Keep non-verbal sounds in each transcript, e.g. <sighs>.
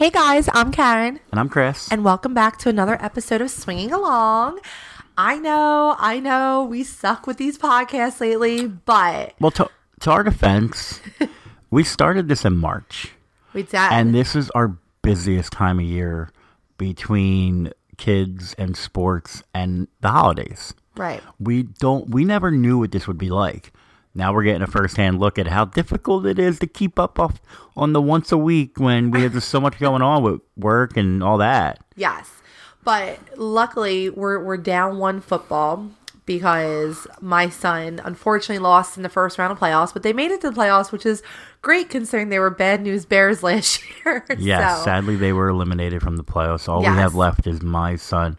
Hey guys, I'm Karen, And I'm Chris. and welcome back to another episode of Swinging Along. I know, I know, we suck with these podcasts lately, but well, to, to our defense, <laughs> we started this in March, we did. and this is our busiest time of year between kids and sports and the holidays. right. We don't. We never knew what this would be like. Now we're getting a first-hand look at how difficult it is to keep up off on the once a week when we have just so much going on with work and all that. Yes. But luckily, we're, we're down one football because my son unfortunately lost in the first round of playoffs, but they made it to the playoffs, which is great considering they were bad news bears last <laughs> year. Yes, So- sadly they were eliminated from the playoffs. All Yes. we have left is my son,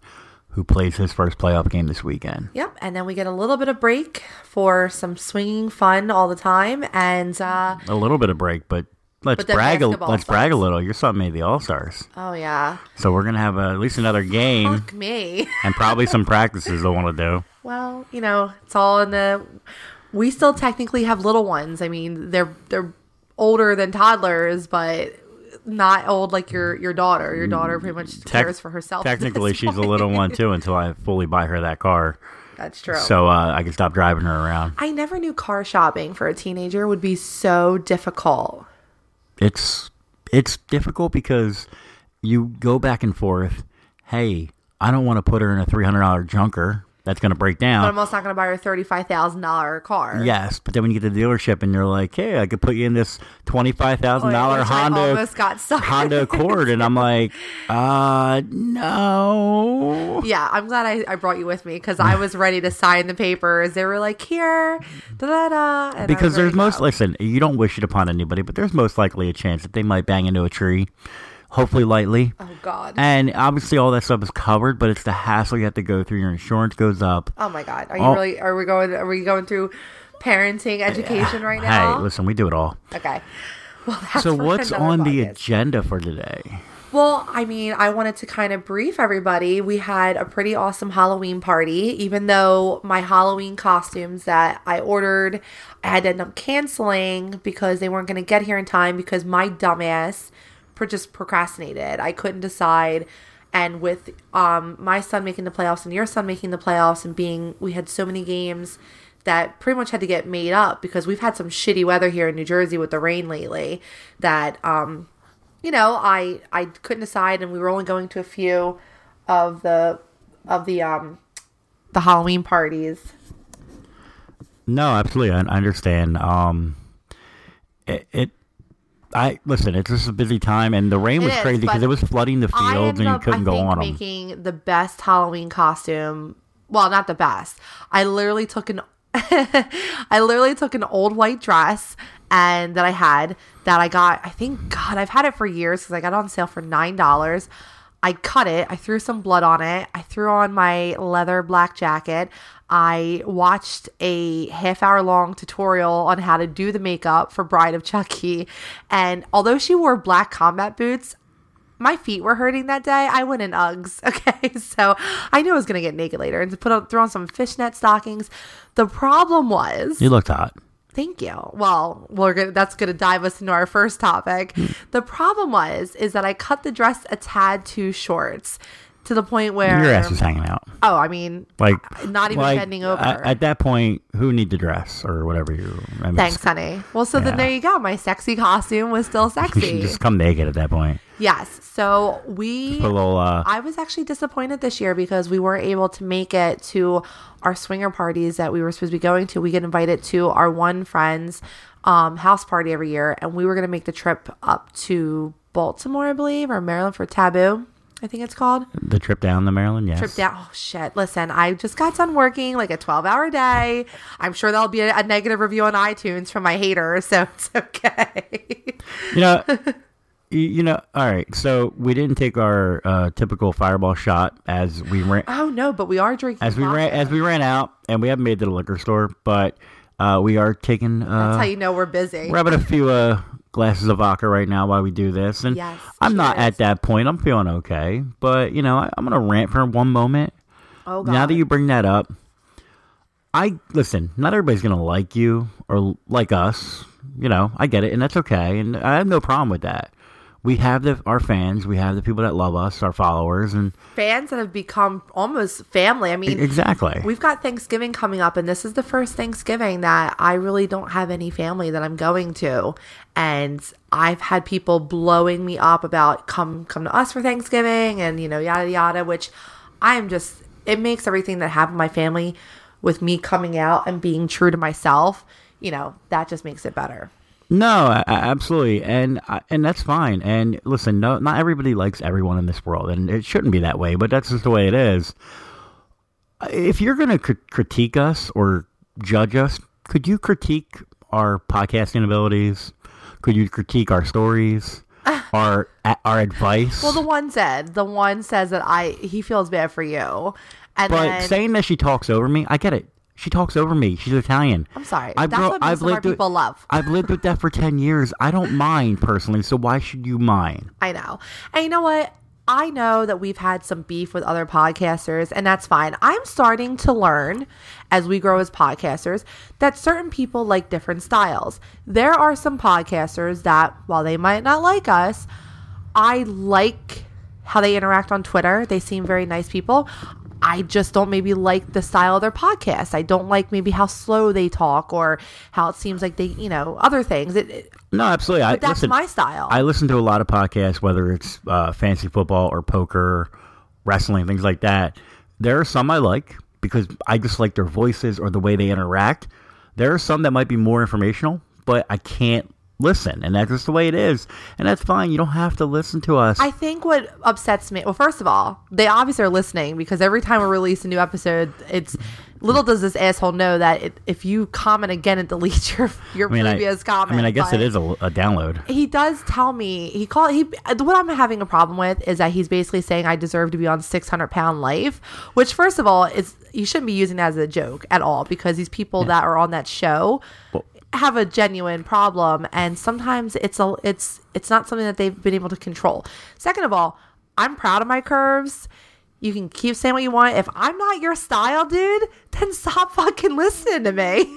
who plays his first playoff game this weekend. Yep, and then we get a little bit of break for some swinging fun all the time, and uh, A little bit of break, but let's But brag. A, let's brag a little. Your son made the All Stars, oh yeah, so we're gonna have uh at least another game fuck me. <laughs> and probably some practices they'll want to do. well, you know, it's all in the. We still technically have little ones. I mean, they're they're older than toddlers, but not old like your your daughter. Your daughter pretty much cares for herself. Technically, she's a little one too until I fully buy her that car, That's true. so uh, I can stop driving her around. I never knew car shopping for a teenager would be so difficult. It's it's difficult because you go back and forth. Hey, I don't want to put her in a three hundred dollar junker that's gonna break down. But I'm also not going to buy her thirty five thousand dollar car. Yes, but then when you get to the dealership and you're like, "Hey, I could put you in this twenty five thousand dollar Honda almost got stuck. Honda Accord," and I'm like, <laughs> "Uh, no." Yeah, I'm glad I, I brought you with me because I was ready to sign the papers. They were like, here, da da da. and I was Because there's most listen, you don't wish it upon anybody, but there's most likely a chance that they might bang into a tree, hopefully lightly. Oh, God. And obviously, all that stuff is covered, but it's the hassle you have to go through. Your insurance goes up. Oh, my God. Are you really, are we going, are we going through parenting education right now? Hey, listen, we do it all. Okay. Well, So, what's on the agenda for today? Well, I mean, I wanted to kind of brief everybody. We had a pretty awesome Halloween party, even though my Halloween costumes that I ordered, I had to end up canceling because they weren't going to get here in time because my dumbass just procrastinated. I couldn't decide. And with um, my son making the playoffs and your son making the playoffs and being, we had so many games that pretty much had to get made up because we've had some shitty weather here in New Jersey with the rain lately that um you know, I I couldn't decide, and we were only going to a few of the of the um the Halloween parties. No, absolutely. I, I understand. Um, it, it, I listen. It's just a busy time, and the rain It was is, crazy because it was flooding the fields, and you up, couldn't I go think, on them. making the best Halloween costume. Well, not the best. I literally took an <laughs> I literally took an old white dress and that I had that I got. I think God, I've had it for years because I got it on sale for nine dollars. I cut it. I threw some blood on it. I threw on my leather black jacket. I watched a half hour long tutorial on how to do the makeup for Bride of Chucky. And although she wore black combat boots, my feet were hurting that day. I went in Uggs. <laughs> Okay. So I knew I was going to get naked later and to put on, throw on some fishnet stockings. The problem was You looked hot. Thank you. Well, we're gonna, that's going to dive us into our first topic. Hmm. The problem was is that I cut the dress a tad too short to the point where Your ass was hanging out. oh, I mean, Like not even like, bending over. At, at that point, who need to dress or whatever you? I mean, Thanks, honey. Well, so then there you go. My sexy costume was still <laughs> sexy. just come naked at that point. yes. So we little. Uh, I was actually disappointed this year because we weren't able to make it to our swinger parties that we were supposed to be going to. We get invited to our one friend's um, house party every year, and we were going to make the trip up to Baltimore, I believe, or Maryland for Taboo. I think it's called the trip down to Maryland. Yes. trip down. Oh shit! Listen, I just got done working like a twelve-hour day. I'm sure there'll be a, a negative review on iTunes from my haters, so <laughs> it's okay. You know. you- know, all right. So we didn't take our uh, typical fireball shot as we ran. oh no, but we are drinking. as we ran as we ran out, and we haven't made it to the liquor store, but uh, we are taking. That's Uh, how you know we're busy. we're having a few uh, glasses of vodka right now while we do this, and Yes, I'm not at that point. I'm feeling okay, but you know, I, I'm gonna rant for one moment. oh god. Now that you bring that up, I listen. Not everybody's gonna like you or like us. You know, I get it, and that's okay, and I have no problem with that. We have the our fans, we have the people that love us, our followers, and Fans that have become almost family. I mean, exactly. We've got Thanksgiving coming up, and this is the first Thanksgiving that I really don't have any family that I'm going to. And I've had people blowing me up about come come to us for Thanksgiving and you know yada yada, which I am just it makes everything that happened my family with me coming out and being true to myself, you know, that just makes it better. No, absolutely, and uh, and that's fine. And listen, no, not everybody likes everyone in this world, and it shouldn't be that way. But that's just the way it is. If you're going to cr- critique us or judge us, could you critique our podcasting abilities? Could you critique our stories, <sighs> our our advice? Well, the one said, the one says that I he feels bad for you, and but then saying that she talks over me, I get it. She talks over me. She's Italian. I'm sorry. I've That's grow- what most I've of our lived with- people love. <laughs> I've lived with that for ten years. I don't mind personally, so why should you mind? I know. And you know what? I know that we've had some beef with other podcasters, and that's fine. I'm starting to learn as we grow as podcasters that certain people like different styles. There are some podcasters that, while they might not like us, I like how they interact on Twitter. They seem very nice people. I just don't maybe like the style of their podcast. I don't like maybe how slow they talk or how it seems like they, you know, other things. It, it- No, absolutely. I, that's listen, my style. I listen to a lot of podcasts, whether it's uh, fantasy football or poker, wrestling, things like that. There are some I like because I just like their voices or the way they interact. There are some that might be more informational, but I can't listen, and that's just the way it is, and that's fine. You don't have to listen to us. I think what upsets me, well, first of all, they obviously are listening because every time we release a new episode, it's little does this asshole know that it, if you comment again, it deletes your your I mean, I, previous comment. I mean, I guess it is a, a download. He does tell me he call he. What I'm having a problem with is that he's basically saying I deserve to be on 600 pound life, which first of all is you shouldn't be using that as a joke at all because these people that are on that show have a genuine problem and sometimes it's a it's it's not something that they've been able to control. Second of all, I'm proud of my curves. You can keep saying what you want. If I'm not your style, dude, then stop fucking listening to me.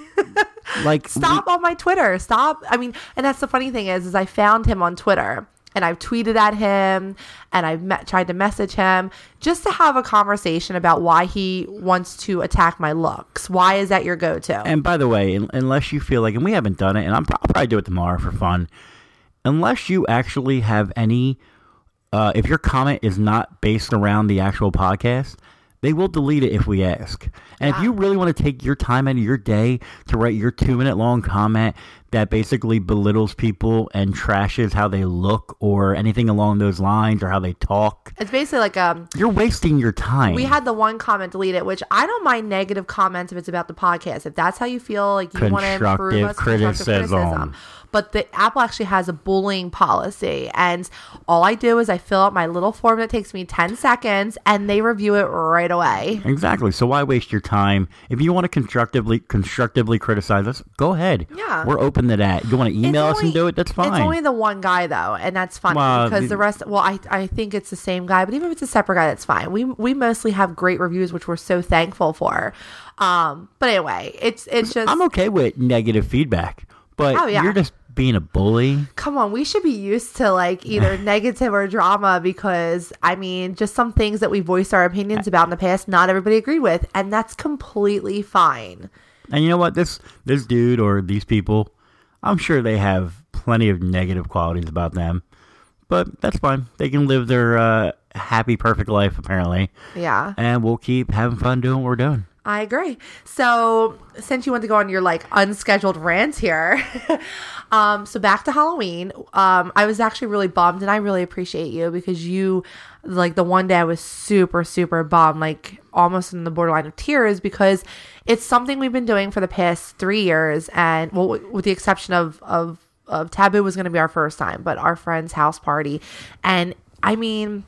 Like <laughs> Stop on my Twitter. Stop. I mean, and that's the funny thing is, is I found him on Twitter and I've tweeted at him and I've met, tried to message him just to have a conversation about why he wants to attack my looks. Why is that your go-to? And by the way, unless you feel like, and we haven't done it, and I'm, I'll probably do it tomorrow for fun. Unless you actually have any, uh, if your comment is not based around the actual podcast, they will delete it if we ask. And if you really want to take your time out of your day to write your two minute long comment that basically belittles people and trashes how they look or anything along those lines or how they talk, it's basically like um you're wasting your time. we had the one comment deleted, which I don't mind negative comments if it's about the podcast. If that's how you feel, like you want to improve us, constructive criticism. But the Apple actually has a bullying policy, and all I do is I fill out my little form that takes me ten seconds, and they review it right away. Exactly. So why waste your time? If you want to constructively constructively criticize us, go ahead. Yeah. We're open to that. You want to email It's us and do it? That's fine. It's only the one guy though, and that's fine Well, because the- the rest. Well, I I think it's the same guy, but even if it's a separate guy, that's fine. We we mostly have great reviews, which we're so thankful for. Um, but anyway, it's it's just I'm okay with negative feedback, but Oh, yeah. you're just being a bully. come on, we should be used to like either <laughs> negative or drama because I mean, just some things that we voiced our opinions about in the past, not everybody agreed with, and that's completely fine. And you know what? This this dude or these people, I'm sure they have plenty of negative qualities about them, but that's fine. They can live their uh, happy, perfect life apparently, Yeah. and we'll keep having fun doing what we're doing. I agree. So, since you want to go on your like unscheduled rant here, <laughs> um, so back to Halloween. Um, I was actually really bummed, and I really appreciate you because you, like, the one day I was super, super bummed, like almost in the borderline of tears because it's something we've been doing for the past three years, and well, with the exception of of of Taboo was going to be our first time, but our friend's house party, and I mean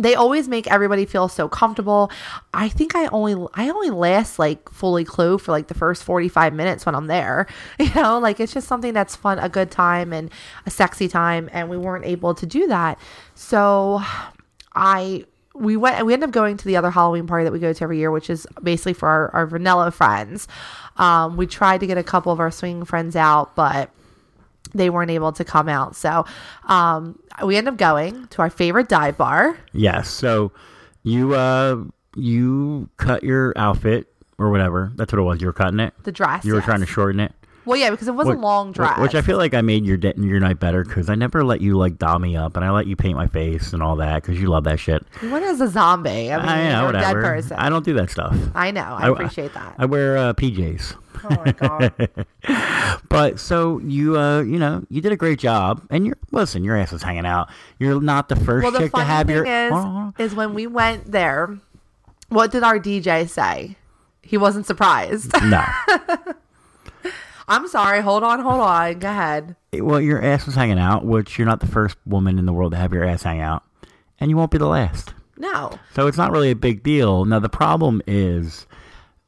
they always make everybody feel so comfortable. I think I only I only last like fully clothed for like the first 45 minutes when I'm there. <laughs> You know, like it's just something that's fun, a good time and a sexy time and we weren't able to do that. So I we went we ended up going to the other Halloween party that we go to every year, which is basically for our, our vanilla friends. Um, we tried to get a couple of our swinging friends out, but they weren't able to come out. So um, we end up going to our favorite dive bar. Yes. So you uh you cut your outfit or whatever. That's what it was. You were cutting it. The dress. You were yes. trying to shorten it. Well, yeah, because it was a long drive. Which I feel like I made your your night better because I never let you like doll me up and I let you paint my face and all that because you love that shit. Went as a zombie. I mean, I know you're a dead person. I don't do that stuff. I know. I, appreciate that. I wear uh, PJs. oh my god. <laughs> But so you uh you know you did a great job and you're listen your ass is hanging out. You're not the first well, the chick to have thing your. is, Hold on, hold on. is when we went there. What did our DJ say? He wasn't surprised. No. <laughs> I'm sorry. Hold on. Hold on. Go ahead. well, your ass was hanging out, which you're not the first woman in the world to have your ass hang out, and you won't be the last. No. So it's not really a big deal. Now the problem is,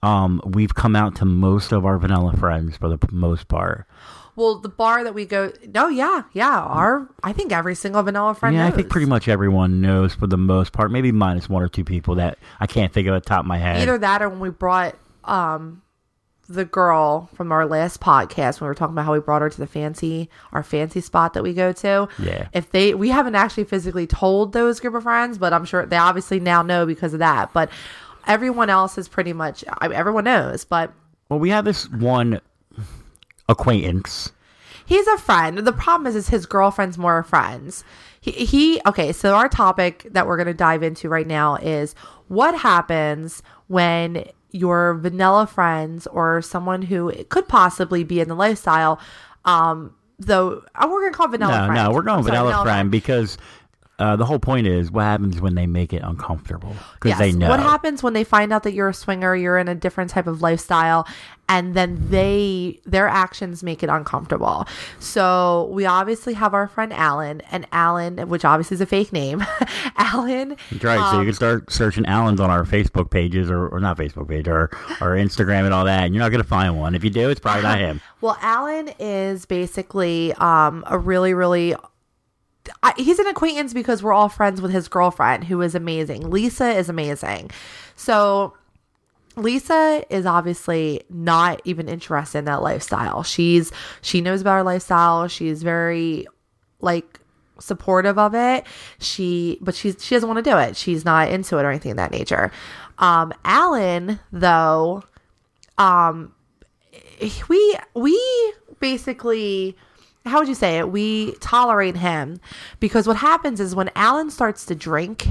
um, we've come out to most of our vanilla friends for the most part. Well, the bar that we go. No, yeah, yeah. Our, I think every single vanilla friend. yeah, I think pretty much everyone knows for the most part. Maybe minus one or two people that I can't think of at the top of my head. either that or when we brought um the girl from our last podcast when we were talking about how we brought her to the fancy our fancy spot that we go to Yeah. if they we haven't actually physically told those group of friends but i'm sure they obviously now know because of that but everyone else is pretty much I mean, everyone knows but Well, we have this one acquaintance. he's a friend. The problem is, is his girlfriend's more friends. He, he okay. So our topic that we're gonna dive into right now is what happens when your vanilla friends or someone who could possibly be in the lifestyle, um, though uh, we're gonna call it vanilla. No, friend. no, we're going I'm sorry, vanilla, friend because uh, the whole point is what happens when they make it uncomfortable because Yes. they know. What happens when they find out that you're a swinger, you're in a different type of lifestyle, and then they their actions make it uncomfortable. So we obviously have our friend Alan, and Alan, which obviously is a fake name, <laughs> Alan. That's right. so you can start searching Alans on our Facebook pages or, or not Facebook page or, or Instagram and all that, and you're not going to find one. If you do, it's probably not him. <laughs> Well, Alan is basically um, a really, really. I, he's an acquaintance because we're all friends with his girlfriend, who is amazing. Lisa is amazing. So, Lisa is obviously not even interested in that lifestyle. She's she knows about our lifestyle. She's very like supportive of it. She but she's she doesn't want to do it. She's not into it or anything of that nature. Um Alan though um we we basically how would you say it? We tolerate him because what happens is when alan starts to drink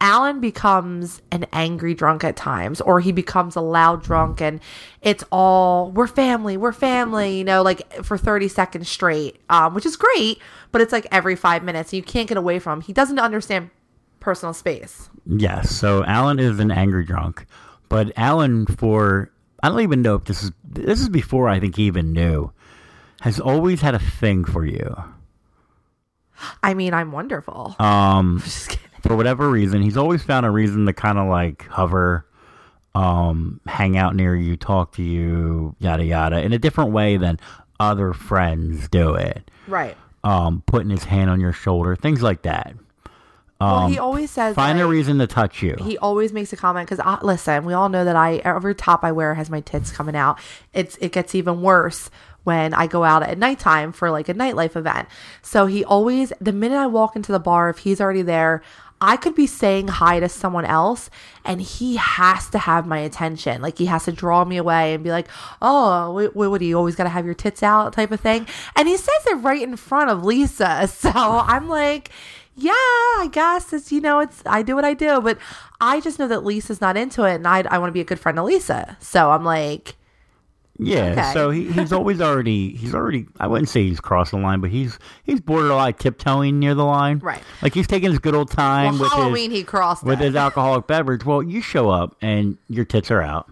alan becomes an angry drunk at times or he becomes a loud drunk and it's all we're family we're family you know like for 30 seconds straight um, which is great but it's like every five minutes you can't get away from him. He doesn't understand personal space. Yes. So Alan is an angry drunk, but Alan, for I don't even know if this is this is before I think he even knew, has always had a thing for you. i mean i'm wonderful Um, <laughs> just kidding for whatever reason, he's always found a reason to kind of like hover, um, hang out near you, talk to you, yada yada, in a different way than other friends do it. right Um, putting his hand on your shoulder, things like that. well he always says Find a reason to touch you. he always makes a comment because uh, listen we all know that i every top i wear has my tits coming out it's it gets even worse when i go out at nighttime for like a nightlife event so he always the minute i walk into the bar if he's already there I could be saying hi to someone else and he has to have my attention. Like he has to draw me away and be like, oh, what, what do you always got to have your tits out type of thing? And he says it right in front of Lisa. <laughs> So I'm like, yeah, I guess it's, you know, it's, I do what I do. But I just know that Lisa's not into it and I, I want to be a good friend to Lisa. So I'm like, Yeah, Okay. so he, he's always already he's already I wouldn't say he's crossed the line, but he's he's borderline tiptoeing near the line. Right. Like he's taking his good old time well, with Halloween his he crossed with it. his alcoholic beverage. Well, you show up and your tits are out,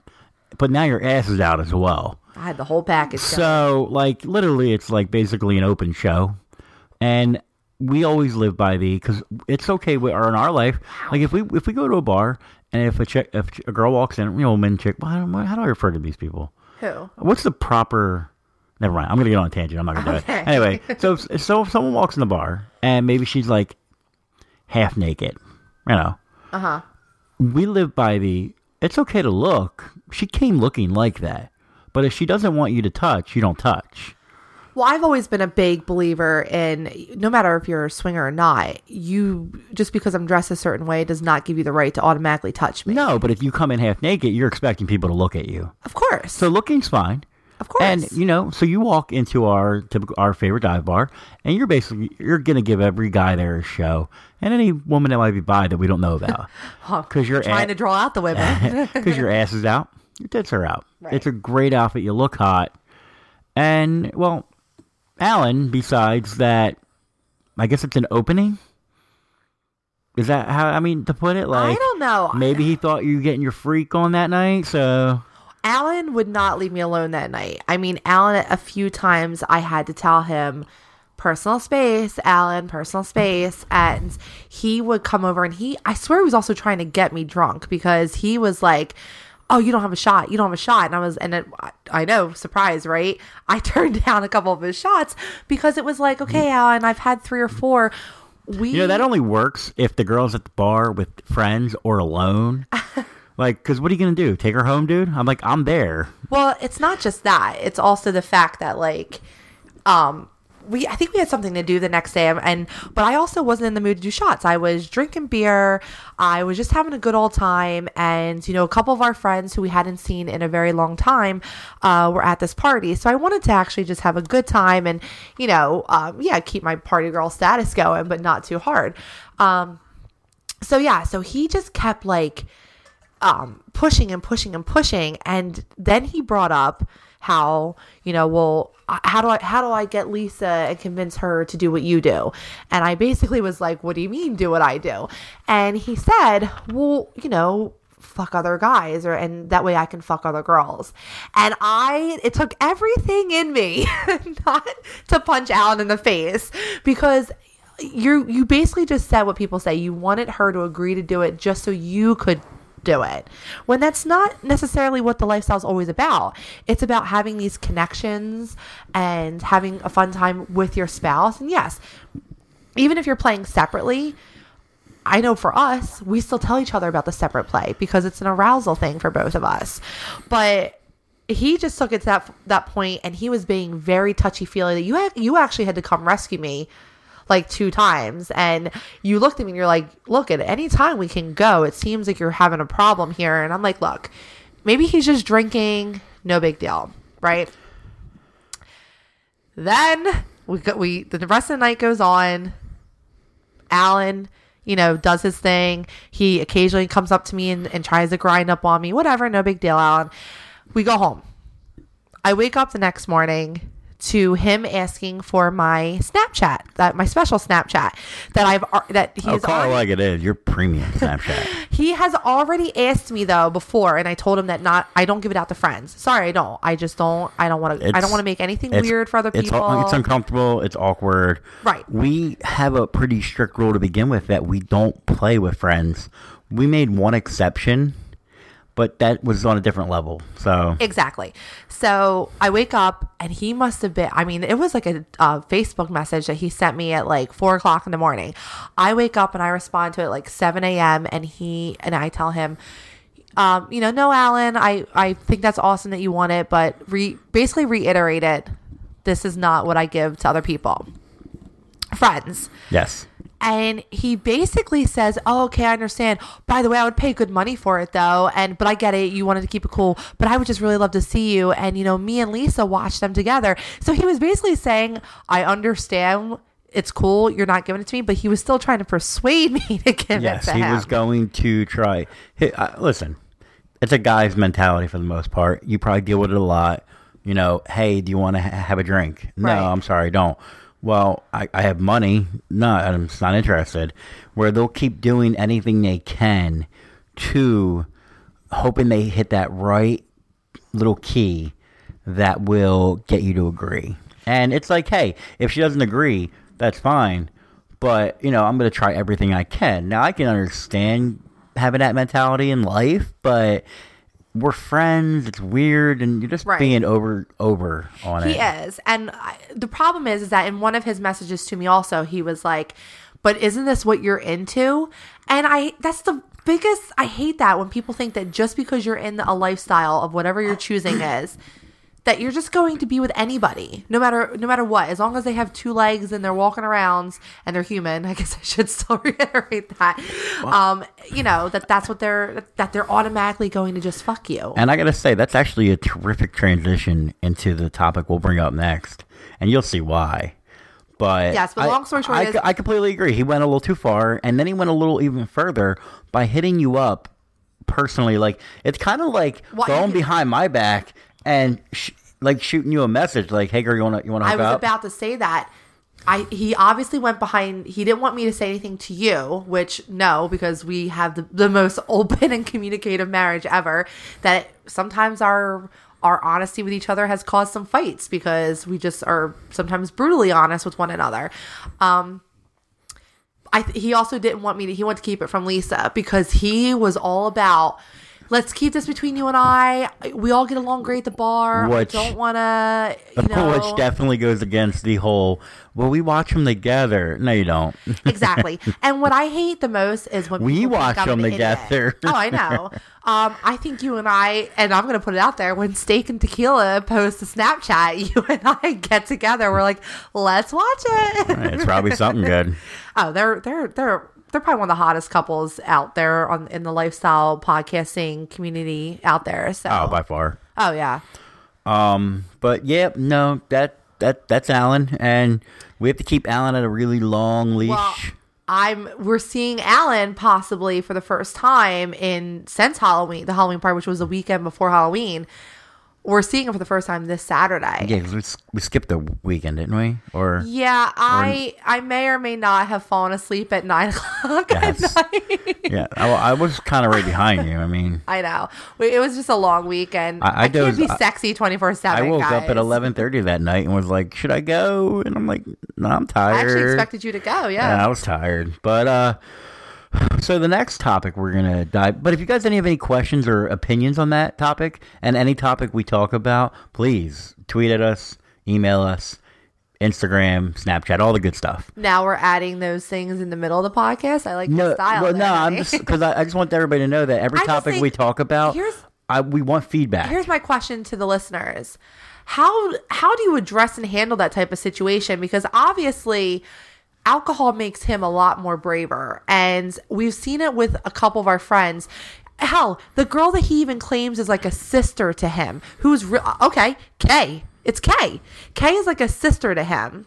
but now your ass is out as well. I had the whole package. So like literally, it's like basically an open show, and we always live by the because it's okay with or in our life. Like if we if we go to a bar and if a chick if a girl walks in, you know, woman chick. Well, how do I refer to these people? Who? What's the proper? Never mind. I'm gonna get on a tangent. I'm not gonna do Okay. it. Anyway, <laughs> so so if someone walks in the bar and maybe she's like half naked, you know, Uh huh. we live by the. It's okay to look. She came looking like that, but if she doesn't want you to touch, you don't touch. Well, I've always been a big believer in no matter if you're a swinger or not, you just because I'm dressed a certain way does not give you the right to automatically touch me. No, but if you come in half naked, you're expecting people to look at you. Of course. So looking's fine. of course. And you know, so you walk into our typical our favorite dive bar, and you're basically you're gonna give every guy there a show, and any woman that might be by that we don't know about, <laughs> oh, because you're trying to draw out the women. <laughs> because your <laughs> ass is out, your tits are out. Right. It's a great outfit. You look hot, and well, Alan. Besides that, I guess it's an opening. Is that how I mean to put it? Like I don't know. Maybe he thought you were getting your freak on that night, so Alan would not leave me alone that night. I mean, Alan, a few times I had to tell him, personal space, Alan, personal space. And he would come over and he, I swear, he was also trying to get me drunk because he was like, Oh, you don't have a shot. You don't have a shot. And I was, and it, I- know, surprise, right? I <laughs> turned down a couple of his shots because it was like, okay, Alan, I've had three or four. We, You know, that only works if the girl's at the bar with friends or alone. <laughs> like, because what are you going to do? Take her home, dude? I'm like, I'm there. Well, it's not just that. It's also the fact that like um we I think we had something to do the next day and but I also wasn't in the mood to do shots. I was drinking beer. I was just having a good old time and you know a couple of our friends who we hadn't seen in a very long time uh were at this party. So I wanted to actually just have a good time and you know um yeah, keep my party girl status going but not too hard. Um so yeah, so he just kept like um, pushing and pushing and pushing, and then he brought up how you know, well, how do I how do I get Lisa and convince her to do what you do? And I basically was like, what do you mean do what I do? And he said, well, you know, fuck other guys or and that way I can fuck other girls. And I it took everything in me <laughs> not to punch Alan in the face because you you basically just said what people say. You wanted her to agree to do it just so you could do it. When that's not necessarily what the lifestyle's always about. It's about having these connections and having a fun time with your spouse. And yes, even if you're playing separately, I know for us, we still tell each other about the separate play because it's an arousal thing for both of us. But he just took it to that that point, and he was being very touchy feely that you you actually had to come rescue me like two times, and you looked at me and you're like, "Look, at any time we can go. It seems like you're having a problem here." And I'm like, "Look, maybe he's just drinking. No big deal, right?" Then we go, we the rest of the night goes on. Alan, you know, does his thing. He occasionally comes up to me and, and tries to grind up on me. Whatever, no big deal, Alan. We go home. I wake up the next morning to him asking for my Snapchat, that my special Snapchat that I've that Oh, he's call it like it is. Your premium Snapchat. <laughs> he has already asked me though before, and I told him that not I don't give it out to friends. Sorry, I don't. I just don't. I don't want to. I don't want to make anything weird for other it's, people. It's uncomfortable. It's awkward. Right. We have a pretty strict rule to begin with that we don't play with friends. We made one exception, but that was on a different level. So Exactly. So I wake up and he must have been, I mean, it was like a, uh Facebook message that he sent me at like four o'clock in the morning. I wake up and I respond to it like 7 a.m. and he, and I tell him, um, you know, no, Alan, I, I think that's awesome that you want it, but re- basically reiterate it. This is not what I give to other people. Friends. yes, and he basically says, "Oh, okay, I understand. By the way, I would pay good money for it, though. And but I get it. You wanted to keep it cool, but I would just really love to see you. And you know, me and Lisa watch them together. So he was basically saying, I understand." It's cool. You're not giving it to me, but he was still trying to persuade <laughs> me to give yes, it to he was going to try. Hey, uh, listen, it's a guy's mentality for the most part. You probably deal with it a lot. You know, hey, do you want to ha- have a drink? No, Right. I'm sorry, don't. Well, I, I have money. No, I'm not interested. Where they'll keep doing anything they can to hoping they hit that right little key that will get you to agree. And it's like, hey, if she doesn't agree, that's fine. But, you know, I'm going to try everything I can. Now, I can understand having that mentality in life, but we're friends. It's weird, and you're just Right. being over over on it. He is, And I, the problem is, is that in one of his messages to me also, he was like, but isn't this what you're into? And I, that's the biggest, I hate that when people think that just because you're in a lifestyle of whatever you're choosing is, that you're just going to be with anybody, no matter no matter what, as long as they have two legs and they're walking around and they're human. <laughs> I guess I should still <laughs> reiterate that. Um, you know that that's what they're that they're automatically going to just fuck you. And I gotta say, that's actually a terrific transition into the topic we'll bring up next, and you'll see why. But Yes, but long story short I, is- I completely agree. He went a little too far, and then he went a little even further by hitting you up personally. Like it's kind of like Well, going behind my back and sh- like shooting you a message, like, "Hey, girl, you wanna you wanna I was up?" about to say that. I he obviously went behind. He didn't want me to say anything to you, which no, because we have the, the most <laughs> open and communicative marriage ever. That sometimes our our honesty with each other has caused some fights because we just are sometimes brutally honest with one another. Um, I he also didn't want me to. He wanted to keep it from Lisa because he was all about. Let's keep this between you and I. We all get along great at the bar. Which- I don't want to, you <laughs> know. Which definitely goes against the whole. Well, we watch them together. No, you don't. <laughs> exactly. And what I hate the most is when We watch them together. <laughs> Oh, I know. Um, I think you and I, and I'm going to put it out there. When Steak and Tequila post a Snapchat, you and I get together. We're like, let's watch it. it's probably something good. oh, they're they're they're they're probably one of the hottest couples out there on in the lifestyle podcasting community out there. So, Oh, by far. oh yeah. Um, but yeah, no, that that that's Alan, and we have to keep Alan at a really long leash. Well, I'm we're seeing Alan possibly for the first time in since Halloween, the Halloween party, which was the weekend before Halloween. We're seeing him for the first time this Saturday. yeah, 'cause we, we skipped the weekend, didn't we? Or Yeah, I I may or may not have fallen asleep at nine <laughs> o'clock Yes. at night. yeah, I, I was kind of right behind you. I mean, <laughs> I know it was just a long weekend. I- I, I can't dozed- be sexy twenty four seven. I woke up at eleven thirty that night and was like, "Should I go?" And I'm like, "No, I'm tired." I actually expected you to go. Yeah, Yeah. I was tired. But uh so the next topic we're gonna dive but if you guys any have any questions or opinions on that topic and any topic we talk about, please tweet at us, email us, Instagram, Snapchat, all the good stuff. Now we're adding those things in the middle of the podcast. I like the No, style. well, there, no, I'm just because I, I just want everybody to know that every I topic think- we talk about, I, we want feedback. Here's my question to the listeners. How how do you address and handle that type of situation because obviously alcohol makes him a lot more braver and we've seen it with a couple of our friends. Hell, the girl that he even claims is like a sister to him, who's re- okay, Kay. It's Kay. Kay is like a sister to him.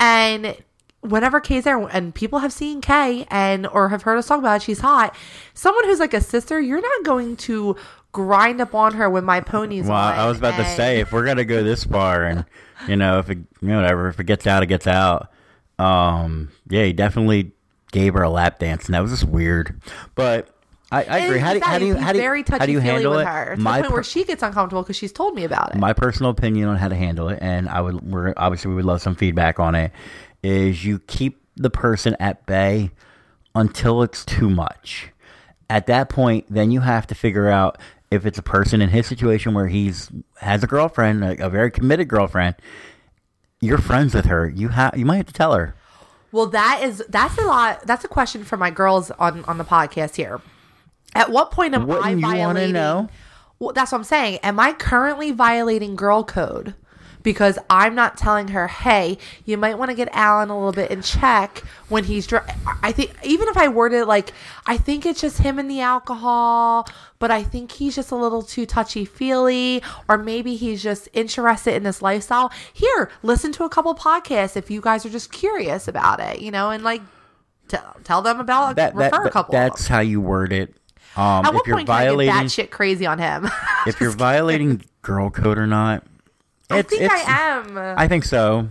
And whenever Kay's there, and people have seen Kay and or have heard us talk about it, she's hot. Someone who's like a sister, you're not going to grind up on her when my pony's well. I was about to say if we're gonna go this far, and you know, if it, you know, whatever, if it gets out, it gets out. Um, yeah, he definitely gave her a lap dance, and that was just weird. But I, I agree. How do, how do you how do you very how do you handle with it? her to My the point per- where she gets uncomfortable because she's told me about it. my personal opinion on how to handle it, and I would we're obviously we would love some feedback on it. Is you keep the person at bay until it's too much. At that point, then you have to figure out if it's a person in his situation where he's has a girlfriend, a, a very committed girlfriend. You're friends with her. You have you might have to tell her. Well, that is that's a lot. That's a question for my girls on on the podcast here. At what point am Wouldn't I you wanna know? Well, that's what I'm saying. Am I currently violating girl code? Because I'm not telling her, hey, you might want to get Alan a little bit in check when he's drunk. I think even if I worded it like, I think it's just him and the alcohol, but I think he's just a little too touchy feely, or maybe he's just interested in this lifestyle. Here, listen to a couple podcasts if you guys are just curious about it, you know, and like tell, tell them about That, refer that, a couple. that's how you word it. Um, At if what you're point can I violating, get that shit crazy on him? <laughs> if you're violating girl code or not, I it's, think it's, I am. I think so.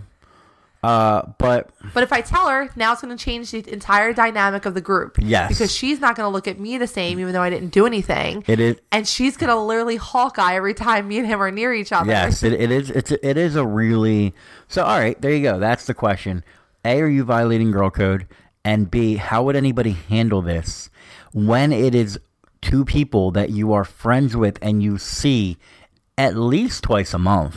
Uh, but But if I tell her, now it's going to change the entire dynamic of the group. Yes. Because she's not going to look at me the same, even though I didn't do anything. it is and she's going to literally Hawkeye every time me and him are near each other. yes, it, it is. It's it is a really so. All right, there you go. That's the question. A, are you violating girl code? And B, how would anybody handle this when it is two people that you are friends with and you see at least twice a month?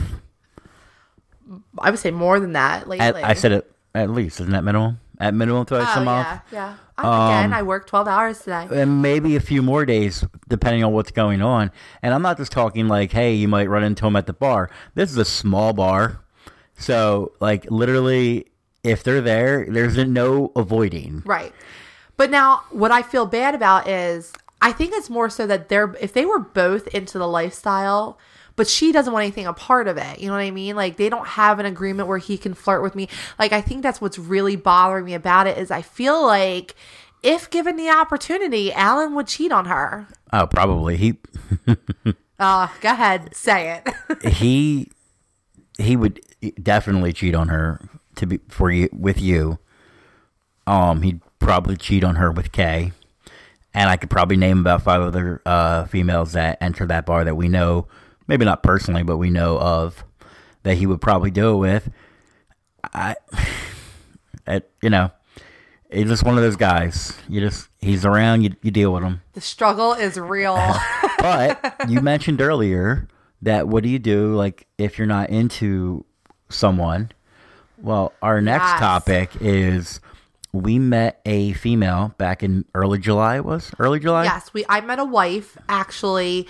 I would say more than that lately. At, I said it at least. Isn't that minimum? at minimum twice Oh a month. yeah, yeah. I- Again, Um, I work twelve hours today. and maybe a few more days depending on what's going on. And I'm not just talking like, hey, you might run into them at the bar. This is a small bar, so like literally, if they're there, there's no avoiding. Right. But now what I feel bad about is I think it's more so that they're if they were both into the lifestyle, but she doesn't want anything a part of it. You know what I mean? Like they don't have an agreement where he can flirt with me. Like I think that's what's really bothering me about it is I feel like if given the opportunity, Alan would cheat on her. Oh, probably he <laughs> Uh, go ahead, say it. <laughs> he he would definitely cheat on her to be for you with you. Um, he'd probably cheat on her with Kay, and I could probably name about five other uh, females that enter that bar that we know, maybe not personally, but we know of that he would probably do it with. I, <sighs> it, you know, he's just one of those guys. You just he's around, you you deal with him. the struggle is real. <laughs> But you <laughs> mentioned earlier that what do you do like if you're not into someone? Well, our next Yes. topic is we met a female back in early July. It was early July. Yes, we. I met a wife. Actually,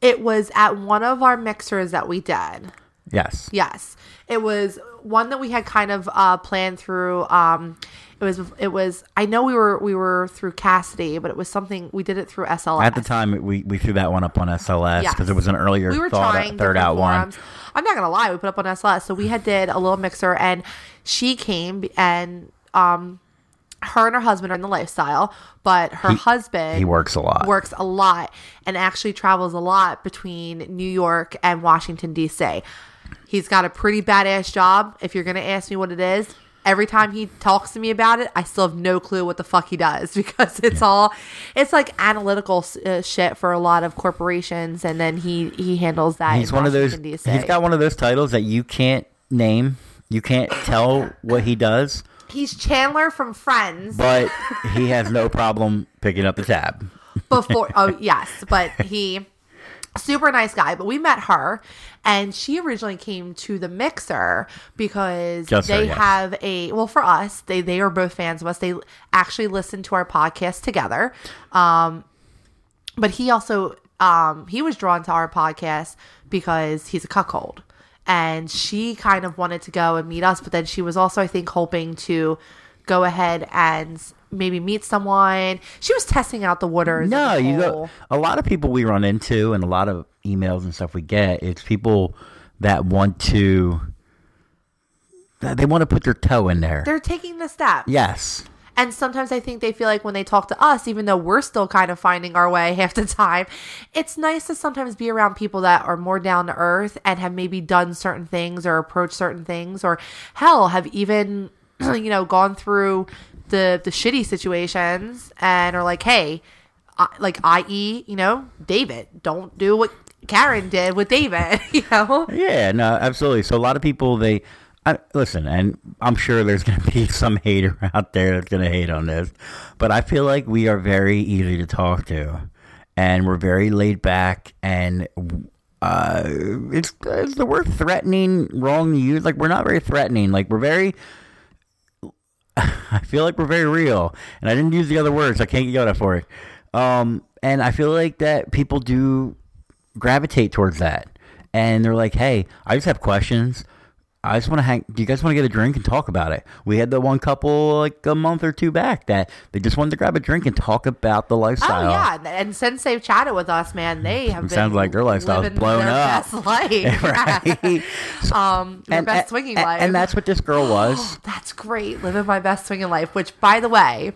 it was at one of our mixers that we did. Yes. Yes, it was one that we had kind of uh, planned through. Um, it was. It was. I know we were we were through Cassidy, but it was something we did it through SLS. At the time, we, we threw that one up on SLS because Yes. it was an earlier we were thought, trying third out forums. one. I'm not gonna lie, we put up on SLS, so we had did a little mixer, and she came and um, her and her husband are in the lifestyle, but her husband He works a lot. works a lot and actually travels a lot between New York and Washington D.C. He's got a pretty badass job. If you're gonna ask me what it is, every time he talks to me about it, I still have no clue what the fuck he does <laughs> because it's all it's like analytical uh, shit for a lot of corporations, and then he he handles that. He's one of those. D.C. He's got one of those titles that you can't name. You can't tell what he does, He's Chandler from Friends. but <laughs> he has no problem picking up the tab. before <laughs> oh yes but he super nice guy but we met her and she originally came to the mixer because Just her, they yes. have a well for us they they are both fans of us they actually listen to our podcast together um but he also um he was drawn to our podcast because he's a cuckold and she kind of wanted to go and meet us but then she was also i think hoping to go ahead and maybe meet someone she was testing out the waters No, the you go. A lot of people we run into, and a lot of emails and stuff we get, it's people that want to. They want to put their toe in there. they're taking the step yes, And sometimes I think they feel like when they talk to us, even though we're still kind of finding our way <laughs> half the time, it's nice to sometimes be around people that are more down to earth and have maybe done certain things or approached certain things or hell have even, <clears throat> you know, gone through the the shitty situations and are like, hey, I, like i.e., you know, David, don't do what Karen did with David, <laughs> you know? yeah, no, absolutely. So a lot of people they. I, listen, and I'm sure there's going to be <laughs> some hater out there that's going to hate on this, but I feel like we are very easy to talk to, and we're very laid back, and uh, it's is the word threatening wrong to use? Like we're not very threatening. Like we're very. <laughs> I feel like we're very real, and I didn't use the other words. I can't get out for it. Um, and I feel like that people do gravitate towards that, and they're like, "Hey, I just have questions. I just want to hang. Do you guys want to get a drink and talk about it?" We had the one couple like a month or two back that they just wanted to grab a drink and talk about the lifestyle. Oh yeah, and since they've chatted with us, man, they have been Sounds like their lifestyle's blown their up. Best <laughs> life, right. um, their and, best and- swinging and- life, and that's what this girl <gasps> was. that's great. Living my best swinging life. Which, by the way,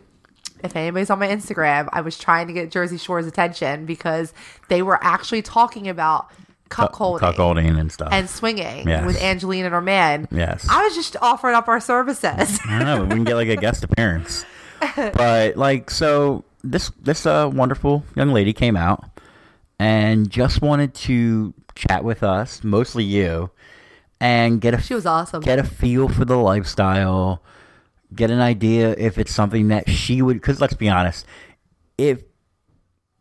if anybody's on my Instagram, I was trying to get Jersey Shore's attention because they were actually talking about cuckolding cuckolding and stuff. and swinging Yes. with Angelina and her man. Yes. I was just offering up our services. I don't know. We can get like a guest appearance. <laughs> But like, so this this uh, wonderful young lady came out and just wanted to chat with us, mostly you, and get a she was awesome. get a feel for the lifestyle, get an idea if it's something that she would. Because let's be honest, if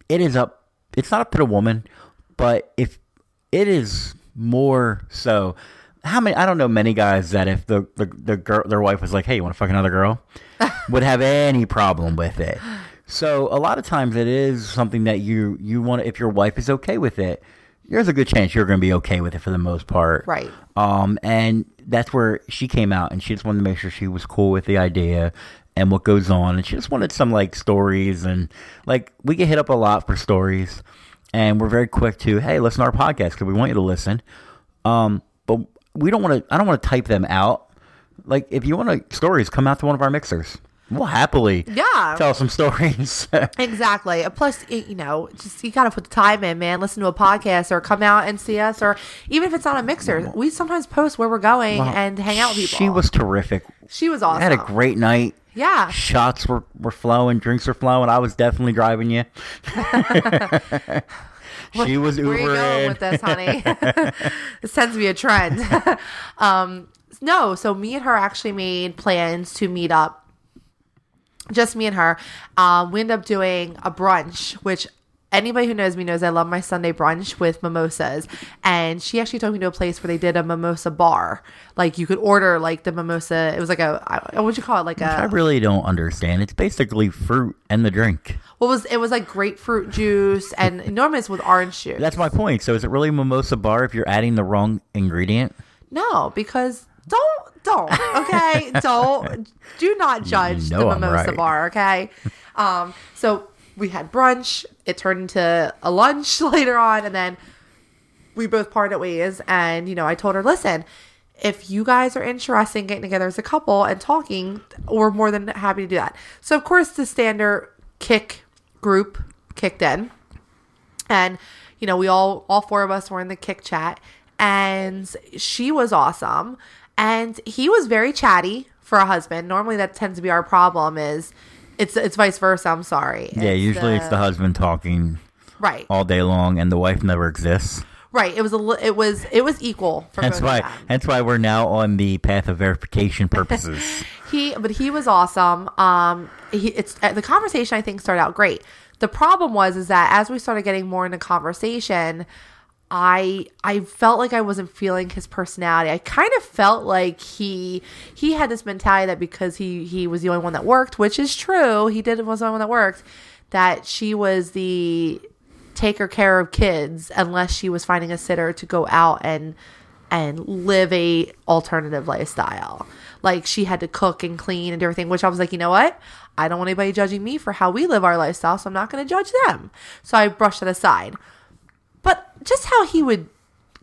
it is up, it's not up to the woman, but if it is more so. How many? I don't know many guys that if the the, the girl their wife was like, "Hey, you want to fuck another girl?" <laughs> would have any problem with it. So a lot of times it is something that you you want. If your wife is okay with it, there's a good chance you're going to be okay with it for the most part. Right. Um, and that's where she came out, and she just wanted to make sure she was cool with the idea and what goes on, and she just wanted some like stories and like we get hit up a lot for stories, and we're very quick to hey, listen to our podcast because we want you to listen. Um, but we don't want to. I don't want to type them out. Like if you want to stories, come out to one of our mixers. We'll happily Yeah. tell some stories. <laughs> Exactly. Plus, you know, just you got to put the time in, man. Listen to a podcast or come out and see us, or even if it's not a mixer, we sometimes post where we're going and hang out with people. She was terrific. she was awesome. I had a great night. yeah. Shots were, were flowing, drinks were flowing. I was definitely driving you. <laughs> she was Where are you going with this, honey? <laughs> this tends to be a trend. um, no, so me and her actually made plans to meet up. Just me and her. Um, we end up doing a brunch, which anybody who knows me knows I love my Sunday brunch with mimosas. And she actually took me to a place where they did a mimosa bar. Like you could order like the mimosa. It was like a what would you call it? Like a. I really don't understand. It's basically fruit and the drink. what was it was like grapefruit juice <laughs> and enormous with orange juice. That's my point. So is it really mimosa bar if you're adding the wrong ingredient? No, because don't don't okay <laughs> don't do not judge know the I'm mimosa right. bar okay. <laughs> Um, so we had brunch. It turned into a lunch <laughs> later on, and then we both parted ways. And you know, I told her, listen. If you guys are interested in getting together as a couple and talking, we're more than happy to do that. So, of course, the standard Kik group kicked in and you know we all all four of us were in the Kik chat and she was awesome and he was very chatty for a husband. Normally that tends to be our problem is it's it's vice versa. I'm sorry. Yeah, usually it's the husband talking right. all day long and the wife never exists. right. It was a it was it was equal for Hence why hence why we're now on the path of verification <laughs> purposes. he but he was awesome. Um he it's uh, the conversation i think started out great. The problem was is that as we started getting more into conversation i i felt like i wasn't feeling his personality i kind of felt like he he had this mentality that because he he was the only one that worked which is true he did was the only one that worked that she was the taker care of kids unless she was finding a sitter to go out and and live a alternative lifestyle. Like she had to cook and clean and everything, which I was like, you know what? I don't want anybody judging me for how we live our lifestyle, so I'm not going to judge them. So I brushed it aside. But just how he would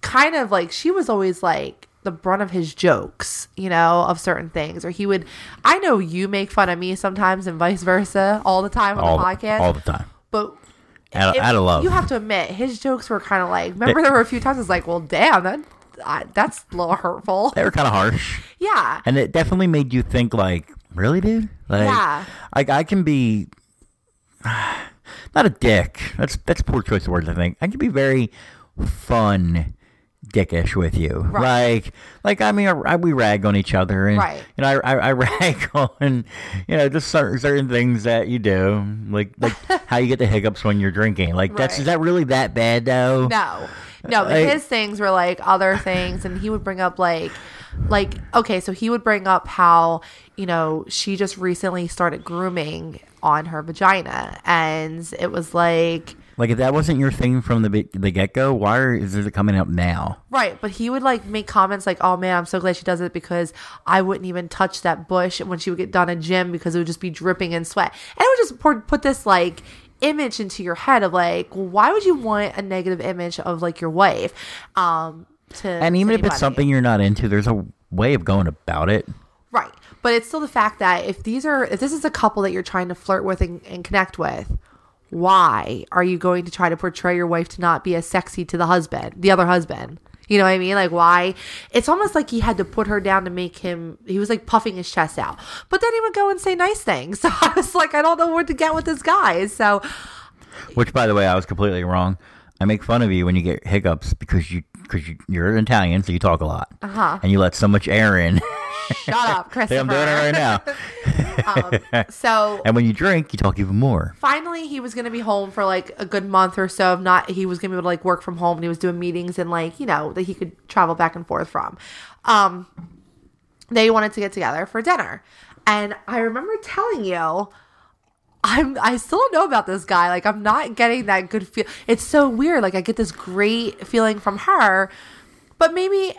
kind of like, she was always like the brunt of his jokes, you know, of certain things. Or he would, I know you make fun of me sometimes and vice versa all the time on all, the podcast. all the time. but Out, it- out of love. You have to admit, his jokes were kind of like. Remember, there were a few times it's like, well, damn, that I, that's a little hurtful. they were kind of harsh. <laughs> Yeah, And it definitely made you think, like, really, dude? Like, Yeah. Like, I can be not a dick. That's that's a poor choice of words. I think I can be very fun, dickish with you. Like, like I mean, I, we rag on each other, and Right. you know, I, I, I <laughs> rag on, you know, just certain, certain things that you do, like like <laughs> how you get the hiccups when you're drinking. Like, that's Right. is that really that bad though? no, no. Like- his things were like other things, and he would bring up like, like okay, so he would bring up how you know she just recently started grooming on her vagina, and it was like. Like, if that wasn't your thing from the the get go, why are, is it coming up now? Right, but he would like make comments like, "Oh man, I'm so glad she does it because I wouldn't even touch that bush when she would get done in gym because it would just be dripping in sweat." And it would just pour, put this like image into your head of like, well, why would you want a negative image of like your wife? Um, to And to even if it's something you're not into, there's a way of going about it. But it's still the fact that if these are if this is a couple that you're trying to flirt with and, and connect with. Why are you going to try to portray your wife to not be as sexy to the husband, the other husband? You know what I mean? Like, why? It's almost like he had to put her down to make him, he was like puffing his chest out. But then he would go and say nice things. <laughs> So I was like, I don't know where to get with this guy. So, Which, by the way, I was completely wrong. I make fun of you when you get hiccups because you because you, you're an Italian, so you talk a lot, Uh-huh. and you let so much air in. <laughs> shut up, <laughs> Christopher. I'm doing it right now. <laughs> So, <laughs> And when you drink, you talk even more. finally he was going to be home for like a good month or so of not he was going to be able to like work from home and he was doing meetings and like you know that he could travel back and forth from um they wanted to get together for dinner And I remember telling you, I'm I still don't know about this guy. Like I'm not getting that good feel. It's so weird. Like I get this great feeling from her, but maybe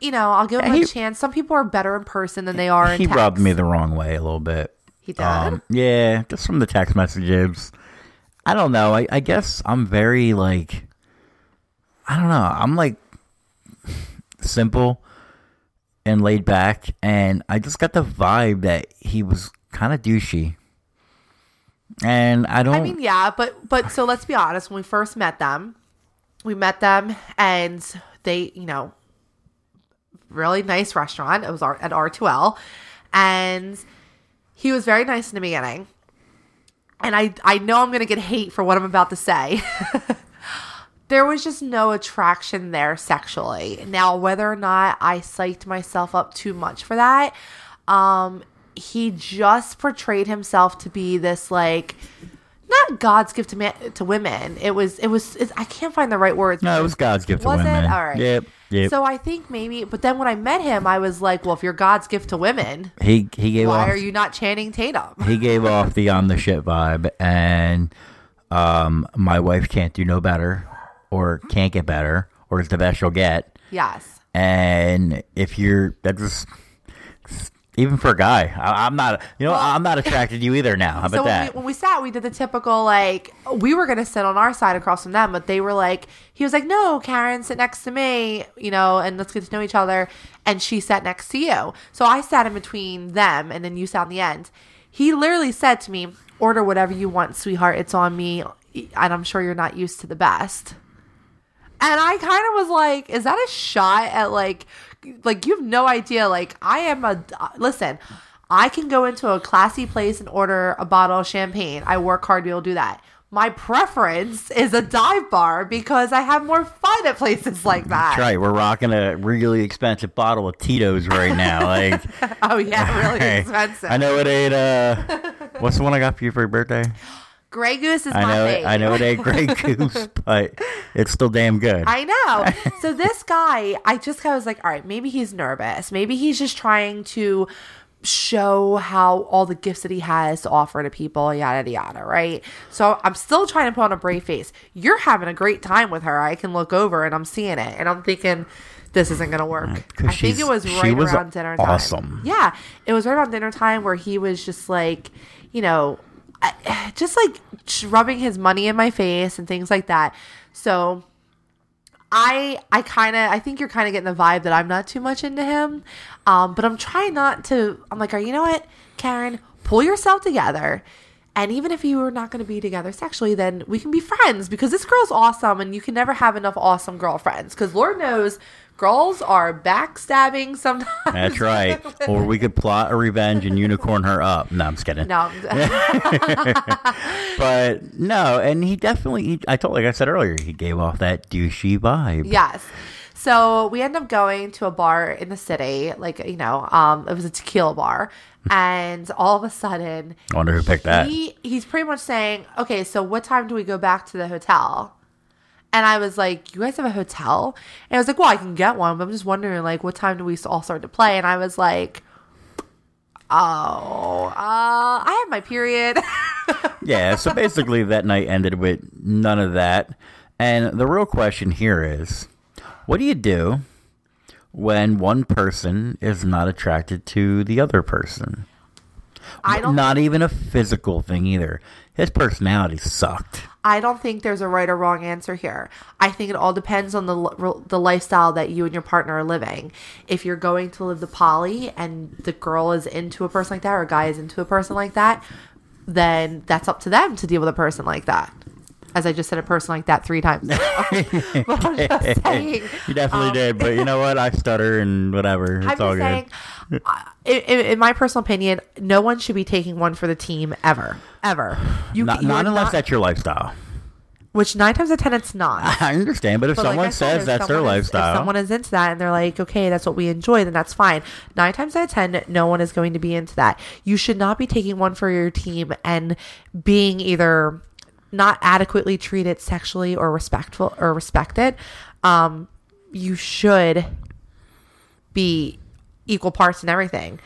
you know I'll give him He- a chance. Some people are better in person than they are in he text. rubbed me the wrong way a little bit. He did. Um, yeah, just from the text messages. I don't know. I, I guess I'm very like, I don't know. I'm like simple and laid back, and I just got the vibe that he was kind of douchey. And I don't. I mean, yeah, but but so let's be honest. When we first met them, we met them, and they, you know, really nice restaurant. It was at R2L, and he was very nice in the beginning. And I I know I'm gonna get hate for what I'm about to say. <laughs> there was just no attraction there sexually. Now, whether or not I psyched myself up too much for that, um, he just portrayed himself to be this like not God's gift to man to women. It was it was it's, I can't find the right words. no, it was God's gift to Was it? women. All right. Yep. Yep. So I think maybe, but then when I met him, I was like, well, if you're God's gift to women, he he gave why off are you not Channing Tatum? he gave off the on the shit vibe, and um, my wife can't do no better, or can't get better, or is the best she'll get. Yes. And if you're that just even for a guy, I, I'm not. You know, I'm not attracted to you either. Now, how <laughs> about so when that? we, when we sat, we did the typical like we were gonna sit on our side across from them, but they were like, he was like, "No, Karen, sit next to me," you know, and let's get to know each other. And she sat next to you, so I sat in between them, and then you sat on the end. He literally said to me, "Order whatever you want, sweetheart. It's on me." And I'm sure you're not used to the best. And I kind of was like, is that a shot at like, like you have no idea. Like I am a listen. I can go into a classy place and order a bottle of champagne. I work hard to be able to do that. My preference is a dive bar because I have more fun at places like that. That's right. We're rocking a really expensive bottle of Tito's right now. <laughs> Like, Oh yeah, really <laughs> hey, expensive. I know it ain't. Uh, what's the one I got for you for your birthday? Grey Goose is I my know. It. I know it ain't Grey <laughs> Goose, but it's still damn good. I know. <laughs> So this guy, I just kind of was like, all right, maybe he's nervous. Maybe he's just trying to show how all the gifts that he has to offer to people, yada yada, right? So I'm still trying to put on a brave face. You're having a great time with her. I can look over and I'm seeing it, and I'm thinking. This isn't gonna work. I think it was right was around dinner time. awesome. Yeah, it was right around dinner time where he was just like, you know, <sighs> Just like rubbing his money in my face and things like that. So I I kind of I think you're kind of getting the vibe that I'm not too much into him, um, but I'm trying not to. I'm like, are you know what, Karen, pull yourself together. And even if you are not going to be together sexually, then we can be friends because this girl's awesome, and you can never have enough awesome girlfriends. Because Lord knows, girls are backstabbing sometimes. That's right. <laughs> or we could plot a revenge and unicorn her up. No, I'm just kidding. No, <laughs> But no, and he definitely. He, I told, like I said earlier, he gave off that douchey vibe. Yes. So we end up going to a bar in the city, like you know, um, it was a tequila bar, and all of a sudden, I wonder who picked that. he's pretty much saying, "Okay, so what time do we go back to the hotel?" And I was like, "You guys have a hotel?" And I was like, "Well, I can get one, but I'm just wondering, like, what time do we all start to play?" And I was like, "Oh, uh, I have my period." <laughs> Yeah, so basically that night ended with none of that. And the real question here is what do you do when one person is not attracted to the other person? I don't Not even a physical thing either. His personality sucked. I don't think there's a right or wrong answer here. I think it all depends on the the lifestyle that you and your partner are living. If you're going to live the poly and the girl is into a person like that or a guy is into a person like that, then that's up to them to deal with a person like that. As I just said, a person like that three times. <laughs> <laughs> but I'm just saying. You definitely did, but you know what? I stutter and whatever. <laughs> It's Um, I'm all good. saying, in, in, in my personal opinion, no one should be taking one for the team ever, ever. You, not not unless not- that's your lifestyle. which nine times out of ten it's not. <laughs> I understand, but if But like someone I said, says that's their is- lifestyle, if someone is into that and they're like, okay, that's what we enjoy, then that's fine. Nine times out of ten, no one is going to be into that. You should not be taking one for your team and being either not adequately treated sexually or respectful or respected. Um, you should be equal parts and everything.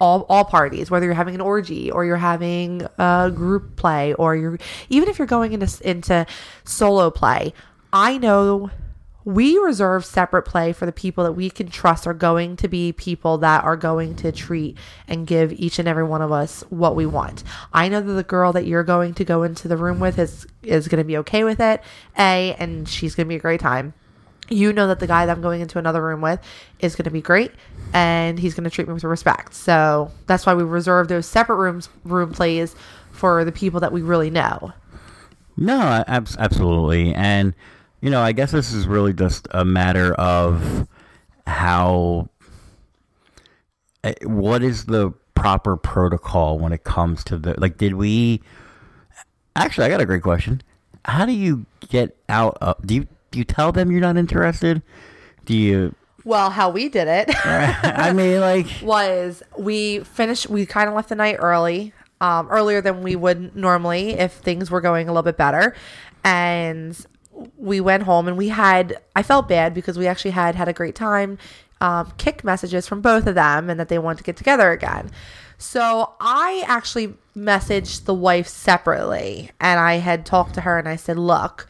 all all parties, whether you're having an orgy or you're having a group play or you're even if you're going into into solo play. I know we reserve separate play for the people that we can trust are going to be people that are going to treat and give each and every one of us what we want. I know that the girl that you're going to go into the room with is is going to be okay with it, a, and she's going to be a great time. You know that the guy that I'm going into another room with is going to be great, and he's going to treat me with respect. So that's why we reserve those separate rooms room plays for the people that we really know. No, ab- absolutely. And, you know, I guess this is really just a matter of how. eh, What is the proper protocol when it comes to the. Like, did we. Actually, I got a great question. How do you get out of. Do you, do you tell them you're not interested? Do you. Well, how we did it. <laughs> I mean, like. was we finished we kind of left the night early um, earlier than we would normally if things were going a little bit better and we went home and we had i felt bad because we actually had had a great time um, Kik messages from both of them and that they wanted to get together again so i actually messaged the wife separately and i had talked to her and i said look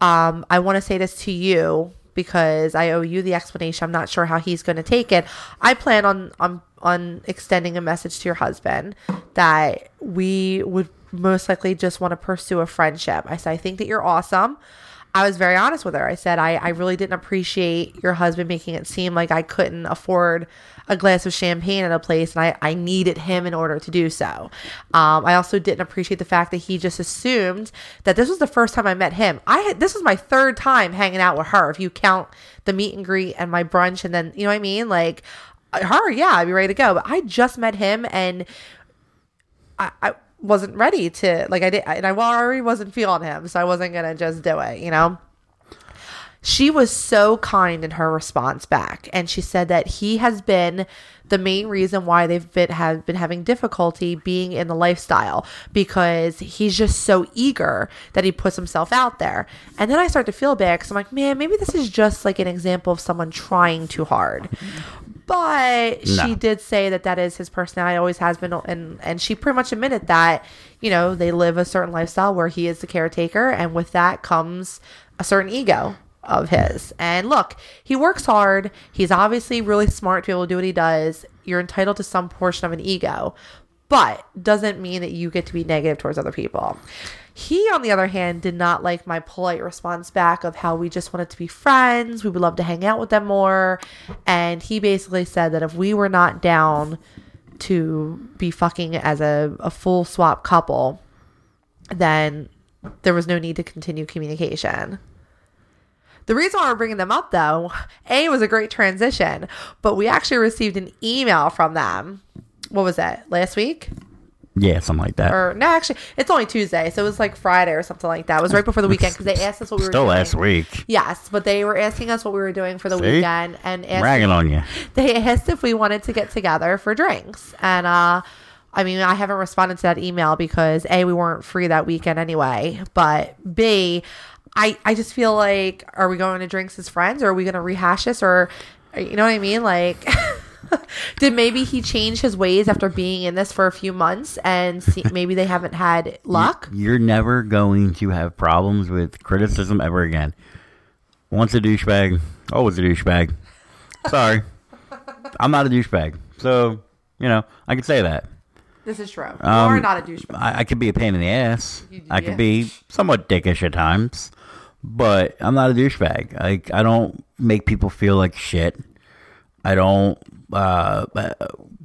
um, i want to say this to you because I owe you the explanation. I'm not sure how he's going to take it. I plan on on on extending a message to your husband that we would most likely just want to pursue a friendship. I said I think that you're awesome. I was very honest with her. I said I, I really didn't appreciate your husband making it seem like I couldn't afford a glass of champagne at a place and I, I needed him in order to do so. Um, I also didn't appreciate the fact that he just assumed that this was the first time I met him. I had this was my third time hanging out with her if you count the meet and greet and my brunch and then you know what I mean? Like her, yeah, I'd be ready to go. But I just met him and I, I wasn't ready to like I did and I already wasn't feeling him, so I wasn't gonna just do it, you know. She was so kind in her response back, and she said that he has been the main reason why they've been have been having difficulty being in the lifestyle because he's just so eager that he puts himself out there. And then I start to feel bad because I'm like, man, maybe this is just like an example of someone trying too hard. But No. she did say that that is his personality, always has been, and and she pretty much admitted that you know they live a certain lifestyle where he is the caretaker, and with that comes a certain ego of his. And look, he works hard. He's obviously really smart to be able to do what he does. You're entitled to some portion of an ego, but doesn't mean that you get to be negative towards other people. He, on the other hand, did not like my polite response back of how we just wanted to be friends. We would love to hang out with them more. And he basically said that if we were not down to be fucking as a, a full swap couple, then there was no need to continue communication. The reason why we're bringing them up, though, A, was a great transition, but we actually received an email from them. What was that? Last week? Yeah, something like that. Or, no, actually, it's only Tuesday, so it was like Friday or something like that. It was right before the weekend because they asked us what we were doing. Still doing. last week. Yes, but they were asking us what we were doing for the See? weekend and asked Ragging on you. they asked if we wanted to get together for drinks. And uh I mean, I haven't responded to that email because A, we weren't free that weekend anyway. But B, I, I just feel like, are we going to drinks as friends or are we going to rehash this or, you know what I mean? Like, <laughs> <laughs> did maybe he change his ways after being in this for a few months and see, <laughs> maybe they haven't had luck? You're never going to have problems with criticism ever again. Once a douchebag, always a douchebag. Sorry. <laughs> I'm not a douchebag. So, you know, I can say that. This is true. You Um, are not a douchebag. I, I could be a pain in the ass. You- I yeah. could be somewhat dickish at times, but I'm not a douchebag. Like I don't make people feel like shit. I don't uh,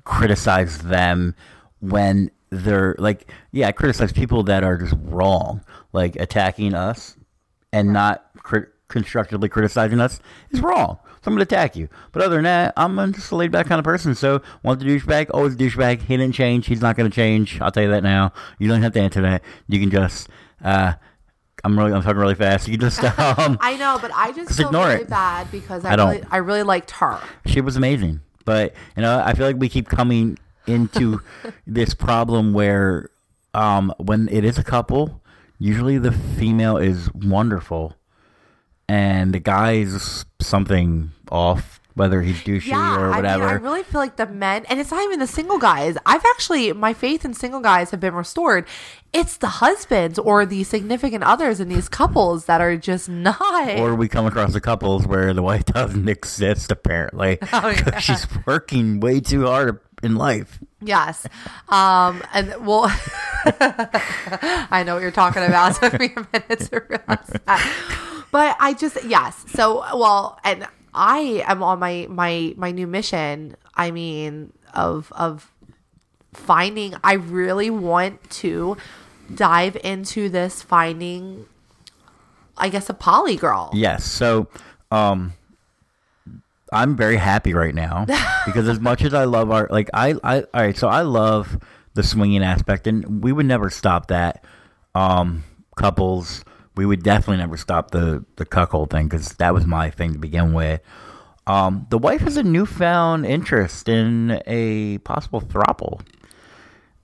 criticize them when they're like, yeah, I criticize people that are just wrong, like attacking us and not crit- constructively criticizing us is wrong. So I'm gonna attack you. But other than that, I'm just a laid back kind of person. So want the douchebag? Always a douchebag. He didn't change. He's not gonna change. I'll tell you that now. You don't have to answer that. You can just. Uh, I'm really. I'm talking really fast. You just. <laughs> Um, I know, but I just Just feel ignore really it. bad because I, I don't. really, I really liked her. she was amazing. But you know, I feel like we keep coming into <laughs> this problem where, um, when it is a couple, usually the female is wonderful, and the guy is something off. Whether he's douchey Yeah, or I whatever. mean, I really feel like the men, and it's not even the single guys. I've actually, my faith in single guys have been restored. It's the husbands or the significant others in these couples that are just not. or we come across the couples where the wife doesn't exist apparently <laughs> Oh, yeah. she's working way too hard in life. Yes. Um, and well, <laughs> I know what you're talking about. <laughs> It took me a minute to realize that. But I just, yes. So, well, and I am on my, my, my new mission. I mean, of, of finding, I really want to dive into this finding, I guess, a poly girl. Yes. So, um, I'm very happy right now <laughs> because as much as I love our like I I all right, so I love the swinging aspect, and we would never stop that. Um, couples, we would definitely never stop the the cuckold thing because that was my thing to begin with. Um, the wife has a newfound interest in a possible throuple,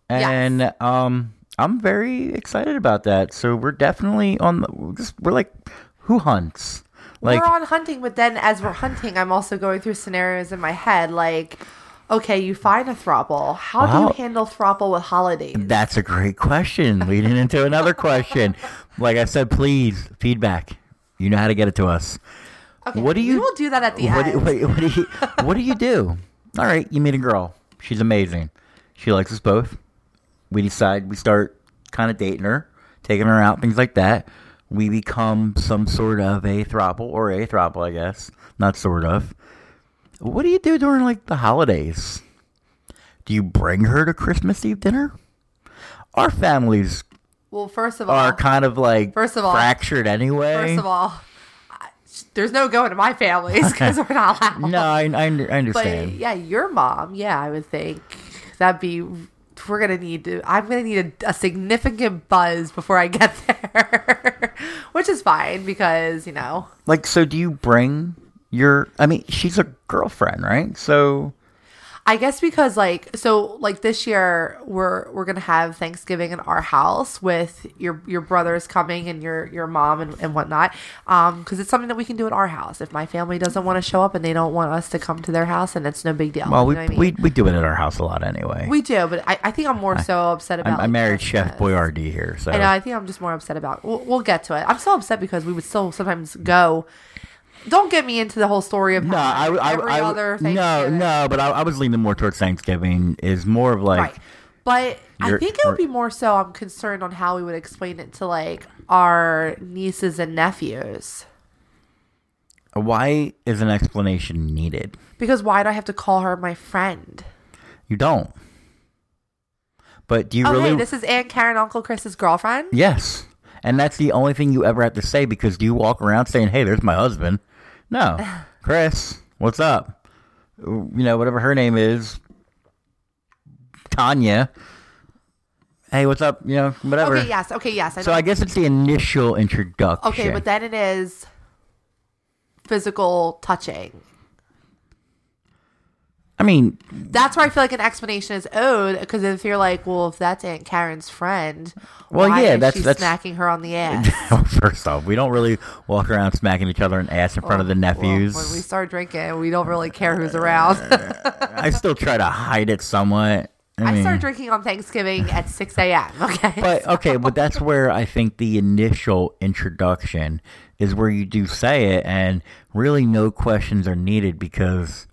and um, I'm very excited about that. So we're definitely on. The, we're just we're like, who hunts? Like we're on hunting, but then as we're hunting, I'm also going through scenarios in my head like, okay, you find a throuple. How do you handle throuple with holidays? That's a great question. Leading into another question. Like I said, please feedback. You know how to get it to us. Okay, what do you? We will do that at the what end. Do, what, what do you? What do you do? All right, you meet a girl. She's amazing. She likes us both. We decide we start kind of dating her, taking her out, things like that. We become some sort of a throuple or a throuple, I guess. Not sort of. What do you do during like the holidays? Do you bring her to Christmas Eve dinner? Our families well, first of all, are kind of like First of all- fractured anyway. first of all, there's no going to my families because we're not <laughs> allowed. no, I, I, I but understand. yeah, your mom. Yeah, I would think that'd be. We're gonna need to. I'm gonna need a, a significant buzz before I get <laughs> there, which is fine because you know Like, so do you bring your? I mean, she's a girlfriend, right? So I guess because like so like this year we're we're gonna have Thanksgiving in our house with your your brothers coming and your your mom and, and whatnot um because it's something that we can do at our house if my family doesn't want to show up and they don't want us to come to their house and it's no big deal well, you we, know I mean? we we do it at our house a lot anyway. we do but I, I think I'm more so upset about I, I like, married Chef Christmas. Boyardee here, so I know. I think I'm just more upset about. We'll, we'll get to it. I'm so upset because we would still sometimes go. Don't get me into the whole story of no, I, I, every I, other no, Thanksgiving. no, but I, I was leaning more towards Thanksgiving. Is more of like right. But I think it would be more so. I'm concerned on how we would explain it to like our nieces and nephews. why is an explanation needed? Because why do I have to call her my friend? You don't. But do you Oh, really? hey, this is Aunt Karen, Uncle Chris's girlfriend. Yes. And that's the only thing you ever have to say because do you walk around saying, hey, there's my husband? No. <laughs> Chris, what's up? You know, whatever her name is. Tanya. Hey, what's up? You know, whatever. Okay. Yes. Okay. Yes. I. So I guess it's the initial introduction. okay, but then it is physical touching. I mean, That's where I feel like an explanation is owed because if you're like, well, if that's Aunt Karen's friend, Well, why yeah, that's- that's- smacking her on the <laughs> ass. first off, we don't really walk around smacking each other in the ass in front of the Well, nephews. when we start drinking, we don't really care who's around. <laughs> I still try to hide it somewhat. I, I mean, start drinking on Thanksgiving at 6 a.m. <laughs> Okay. But okay, but that's where I think the initial introduction is where you do say it, and really no questions are needed because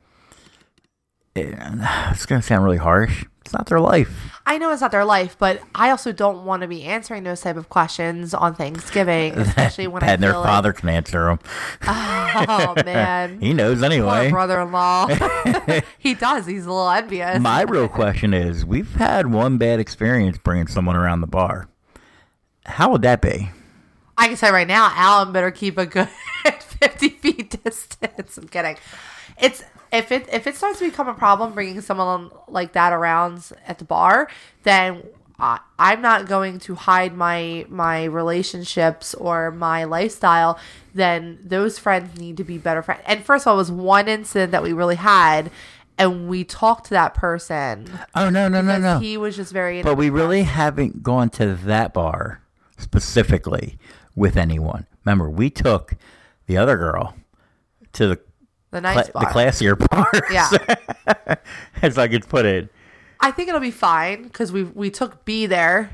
it's going to sound really harsh. It's not their life. I know it's not their life, but I also don't want to be answering those type of questions on Thanksgiving, <laughs> especially when and their feel father can answer them. Oh <laughs> man, He knows anyway. brother-in-law. <laughs> he does. He's a little envious. My real question is: We've had one bad experience bringing someone around the bar. How would that be? I can say right now, Alan better keep a good 50 feet distance. I'm kidding. It's if it if it starts to become a problem bringing someone like that around at the bar, then I, I'm not going to hide my my relationships or my lifestyle. Then those friends need to be better friends. And first of all, it was one incident that we really had, and we talked to that person. Oh no no no no! He was just very. But we really haven't gone to that bar specifically with anyone. Remember, we took the other girl to the the nice Cla- the classier <laughs> bars. Yeah. <laughs> as I could put it. I think it'll be fine because we we took B there,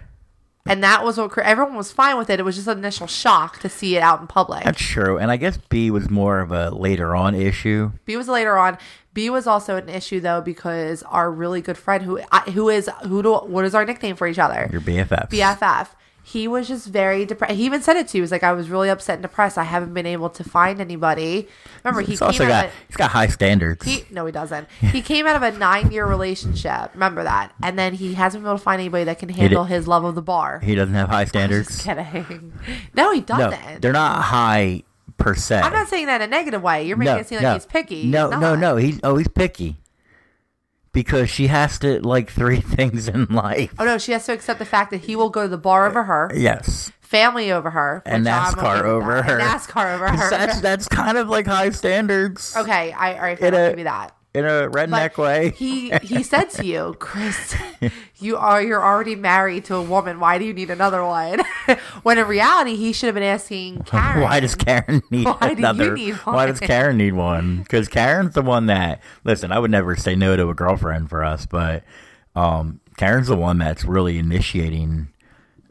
and that was what everyone was fine with it. It was just an initial shock to see it out in public. That's true, and I guess B was more of a later on issue. B was later on. B was also an issue though because our really good friend who who is who do what is our nickname for each other? Your BFF. BFF. He was just very depressed. He even said it to you. He was like, I was really upset and depressed. I haven't been able to find anybody. Remember, he He's came also out got of a, he's got high standards. he no, he doesn't. He came out of a nine year relationship. Remember that, and then he hasn't been able to find anybody that can handle his love of the bar. he doesn't have high <laughs> Just standards. kidding. <laughs> No, he No, doesn't. they're not high per se. I'm not saying that in a negative way. You're making it seem like he's picky. No, He's no, no. He's oh, he's picky because she has to like three <laughs> things in life. Oh no, she has to accept the fact that he will go to the bar over her, Yes, family over her, and NASCAR over her. NASCAR over <laughs> her. That's that's kind of like high standards okay, I all right, fine, I'll give you that. In a But redneck way. he he said to you, Chris, <laughs> you are you're already married to a woman. Why do you need another one? <laughs> when in reality, he should have been asking <laughs> Karen. Why does Karen need Why do you another? need Why does? Karen need one? Because Karen's the one that listen. I would never say no to a girlfriend for us, but um, Karen's the one that's really initiating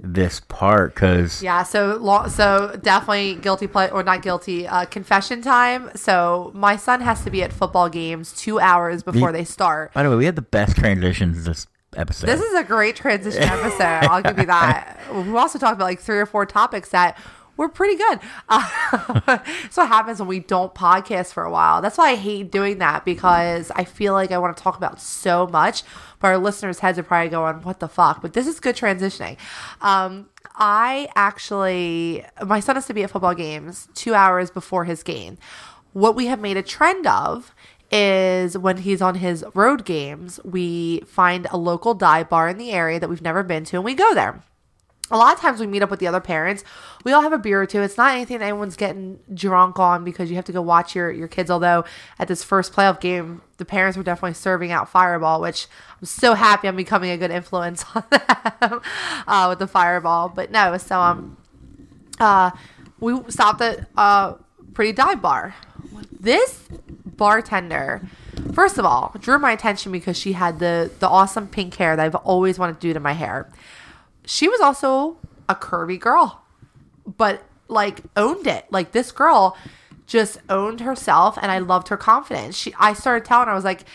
this part. Because Yeah, so so definitely guilty play or not guilty. Uh, confession time. So my son has to be at football games two hours before they start. by the way, we had the best transitions this episode. This is a great transition episode. I'll give you that. <laughs> We also talked about like three or four topics that were pretty good. <laughs> That's what happens when we don't podcast for a while. That's why I hate doing that because I feel like I want to talk about so much, but our listeners' heads are probably going, "What the fuck?" But this is good transitioning. Um, I actually, my son has to be at football games two hours before his game. What we have made a trend of is when he's on his road games, we find a local dive bar in the area that we've never been to and we go there. A lot of times we meet up with the other parents. We all have a beer or two. It's not anything anyone's getting drunk on because you have to go watch your, your kids. Although at this first playoff game, the parents were definitely serving out Fireball, which I'm so happy I'm becoming a good influence <laughs> on them uh, with the Fireball. But no, so um, uh, we stopped at a pretty dive bar. This bartender, first of all, drew my attention because she had the the awesome pink hair that I've always wanted to do to my hair. She was also a curvy girl, but like owned it. Like this girl just owned herself, and I loved her confidence. She, I started telling her, I was like.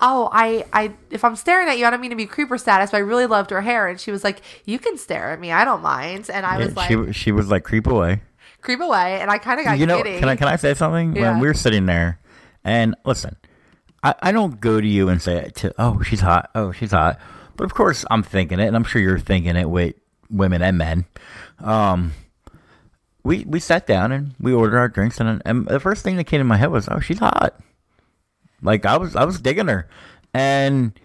Oh, I, I, if I'm staring at you, I don't mean to be creeper status, but I really loved her hair. And she was like, You can stare at me. I don't mind. And I was like, she she was like creep away. creep away, and I kind of got you know, giddy. can I can I say something? Yeah. When we were sitting there, and listen, I, I don't go to you and say to oh she's hot, oh she's hot, but of course I'm thinking it, and I'm sure you're thinking it with women and men. Um, we we sat down and we ordered our drinks, and and the first thing that came to my head was oh she's hot, like I was I was digging her, and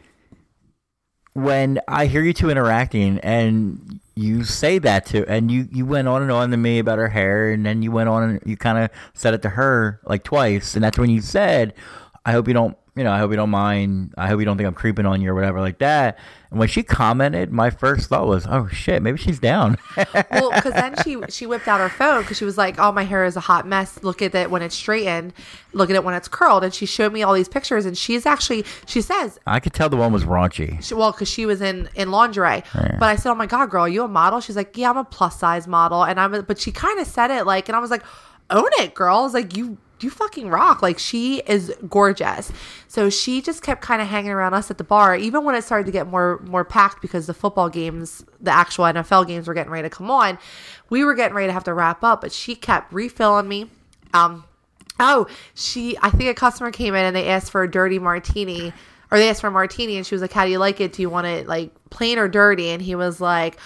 when I hear you two interacting and you say that to, and you, you went on and on to me about her hair, and then you went on and you kind of said it to her like twice, and that's when you said, "I hope you don't, you know, I hope you don't mind. I hope you don't think I'm creeping on you or whatever like that." And when she commented, my first thought was, "Oh shit, maybe she's down." <laughs> well, because then she she whipped out her phone because she was like, "Oh, my hair is a hot mess. Look at it when it's straightened. Look at it when it's curled." And she showed me all these pictures, and she's actually she says, I could tell the one was raunchy. she, "Well, because she was in in lingerie." But I said, "Oh my god, girl, are you a model?" She's like, "Yeah, I'm a plus size model," and I'm. A, but she kind of said it like, and I was like, "Own it, girl." I was like, "You." You fucking rock. Like, she is gorgeous. So she just kept kind of hanging around us at the bar, even when it started to get more more packed because the football games, the actual NFL games were getting ready to come on. We were getting ready to have to wrap up, but she kept refilling me. Um, oh, she, I think a customer came in and they asked for a dirty martini, or they asked for a martini, and she was like, "How do you like it? Do you want it like plain or dirty?" And he was like.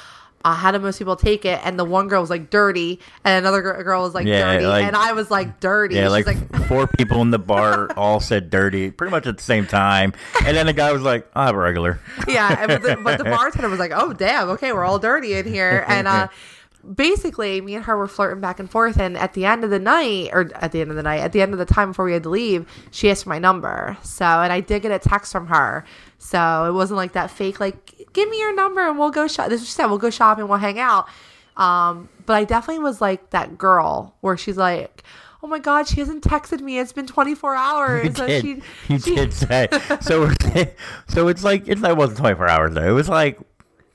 Uh, how do most people take it? And the one girl was like dirty, and another gir- girl was like Yeah, dirty, like- and I was like dirty. Yeah, She's like, four people in the bar <laughs> all said dirty, pretty much at the same time, and then the guy was like, "I have a regular." yeah, <laughs> the, but the bartender was like, "Oh, damn, okay, we're all dirty in here." And uh, <laughs> basically, me and her were flirting back and forth. And at the end of the night, or at the end of the night, at the end of the time before we had to leave, she asked for my number. So, and I did get a text from her. So it wasn't like that fake, like, "Give me your number and we'll go shop." This is what she said, "We'll go shopping, we'll hang out." Um, but I definitely was like that girl where she's like, "Oh my god, she hasn't texted me. It's been 24 hours." You So did. she- <laughs> you she- did say <laughs> so. So it's like it's it wasn't twenty four hours though. It was like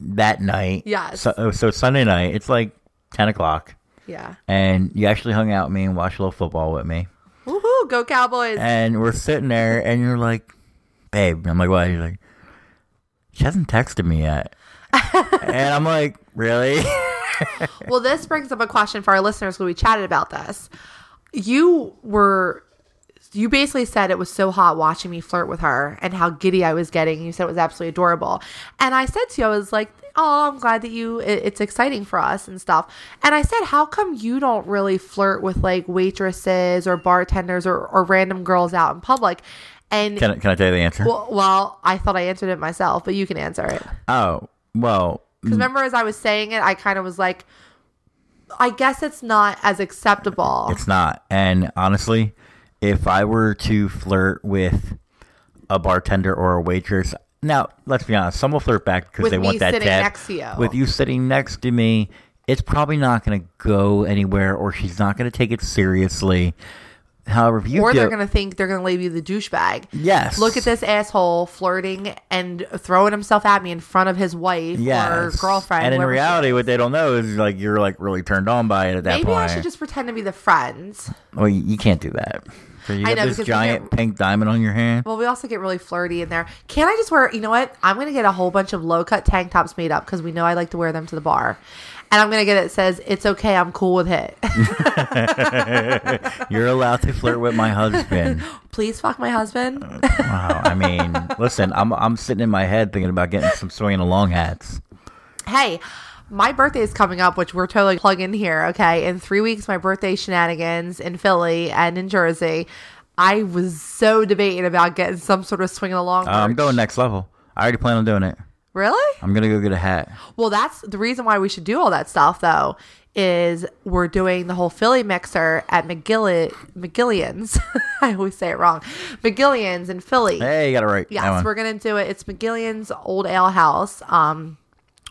that night. Yes. So, oh, so Sunday night. It's like ten o'clock, Yeah. and you actually hung out with me and watched a little football with me. Woohoo! Go Cowboys! And we're sitting there, and you're like, "Babe," I'm like, "What?" You're like, "She hasn't texted me yet." <laughs> and I'm like, "Really?" <laughs> well, this brings up a question for our listeners when we chatted about this. You were, you basically said it was so hot watching me flirt with her and how giddy I was getting. You said it was absolutely adorable. And I said to you, I was like, oh, I'm glad that you, it, it's exciting for us and stuff. And I said, how come you don't really flirt with like waitresses or bartenders or, or random girls out in public? And can I, Can I tell you the answer? well, well, I thought I answered it myself, but you can answer it. oh, well, Because mm. remember, as I was saying it, I kind of was like, I guess it's not as acceptable. It's not. And honestly, if I were to flirt with a bartender or a waitress, now let's be honest, some will flirt back because they want that sitting tip. next to you. With you sitting next to me, it's probably not going to go anywhere, or she's not going to take it seriously. However, if you or do, they're going to think they're going to label you the douchebag. yes, Look at this asshole flirting and throwing himself at me in front of his wife or girlfriend. And in reality, what they don't know is like you're like really turned on by it at that maybe point. Maybe I should just pretend to be the friends. well, you, you can't do that. So you I know, this giant pink diamond on your hand. Well, we also get really flirty in there. Can I just wear? You know what? I'm going to get a whole bunch of low cut tank tops made up because we know I like to wear them to the bar. And I'm going to get it says it's okay. I'm cool with it. <laughs> You're allowed to flirt with my husband. <laughs> Please fuck my husband. Uh, wow. I mean, listen, I'm I'm sitting in my head thinking about getting some swinging along hats. hey, my birthday is coming up, which we're totally plugging here. Okay, in three weeks, my birthday shenanigans in Philly and in Jersey. I was so debating about getting some sort of swinging along. Uh, I'm going next level. I already plan on doing it. Really? I'm gonna go get a hat. Well, that's the reason why we should do all that stuff, though. Is we're doing the whole Philly mixer at McGill McGillian's. <laughs> I always say it wrong. McGillin's in Philly. Hey, you got it right. Yes, we're gonna do it. It's McGillin's Old Ale House. Um,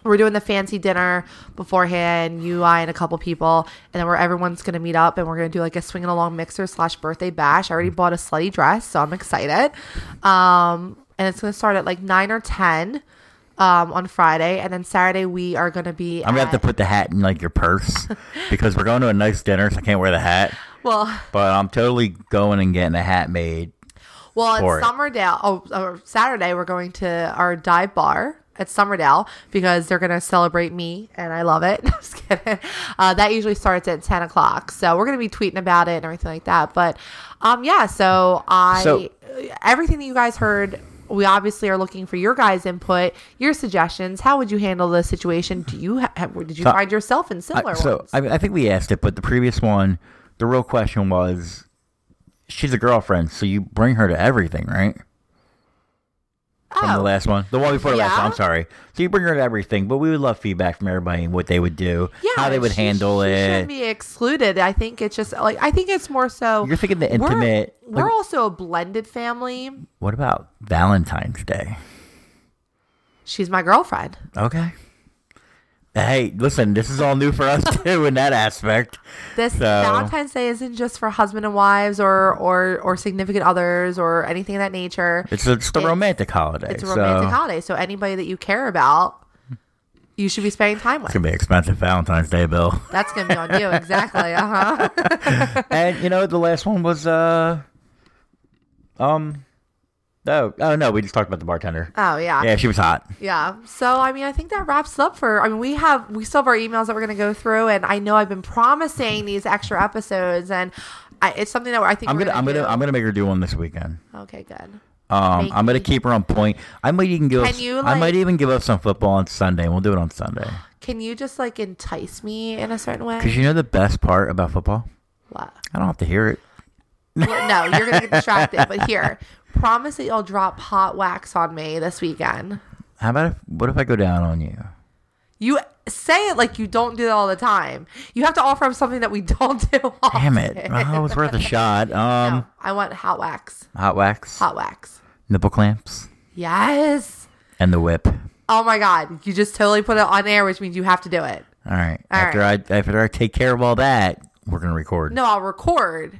we're doing the fancy dinner beforehand. You, I, and a couple people, and then where everyone's gonna meet up, and we're gonna do like a swinging along mixer slash birthday bash. I already bought a slutty dress, so I'm excited. Um, and it's gonna start at like nine or ten. Um, on Friday, and then Saturday we are gonna be. I'm gonna have to put the hat in like your purse <laughs> because we're going to a nice dinner, so I can't wear the hat. well, But I'm totally going and getting a hat made. Well, at it. Summerdale, oh, Saturday we're going to our dive bar at Summerdale because they're going to celebrate me, and I love it. <laughs> Just kidding. Uh, that usually starts at ten o'clock, so we're going to be tweeting about it and everything like that. But, um, yeah, so I So- everything that you guys heard. We obviously are looking for your guys' input, your suggestions. How would you handle the situation? Do you ha- did you So- find yourself in I- similar so ones? I, I think we asked it, but the previous one, the real question was, she's a girlfriend, so you bring her to everything, right? From the Oh. last one, the one before the last one. I'm sorry. So you bring her to everything, but we would love feedback from everybody and what they would do, yeah, how they would she- handle she it. Shouldn't be excluded. I think it's just like I think it's more so. You're thinking the We're- intimate. We're, also a blended family. what about Valentine's Day? She's my girlfriend. Okay. Hey, listen, this is all new for us <laughs> too in that aspect. This So- Valentine's Day isn't just for husband and wives or or or significant others or anything of that nature. It's a, it's the It's- romantic holiday. It's a romantic so holiday, so anybody that you care about, you should be spending time with. It's gonna be expensive Valentine's Day bill. That's gonna be on you, exactly. Uh huh. <laughs> and you know the last one was uh um oh oh no we just talked about the bartender. Oh yeah. Yeah, she was hot. Yeah. So I mean, I think that wraps up for. I mean, we have we still have our emails that we're going to go through, and I know I've been promising these extra episodes, and I, it's something that I think I'm we're gonna I'm gonna do. I'm gonna make her do one this weekend. Okay, good. Um, I'm gonna keep her on point. I might even give Can us, you, I might even give us some football on Sunday. and We'll do it on Sunday. Can you just like entice me in a certain way? Cause you know the best part about football, What? I don't have to hear it. Well, no, you're gonna get distracted. But here, <laughs> promise that you'll drop hot wax on me this weekend. How about if, what if I go down on you? You say it like you don't do it all the time. You have to offer up something that we <laughs> don't do. Often. Damn it! Oh, it's worth a shot. <laughs> Um, No, I want hot wax. hot wax, Hot wax. nipple clamps, Yes. and the whip. Oh my god, you just totally put it on air, which means you have to do it. All right. All after I after I take care of all that, we're gonna record. No, I'll record.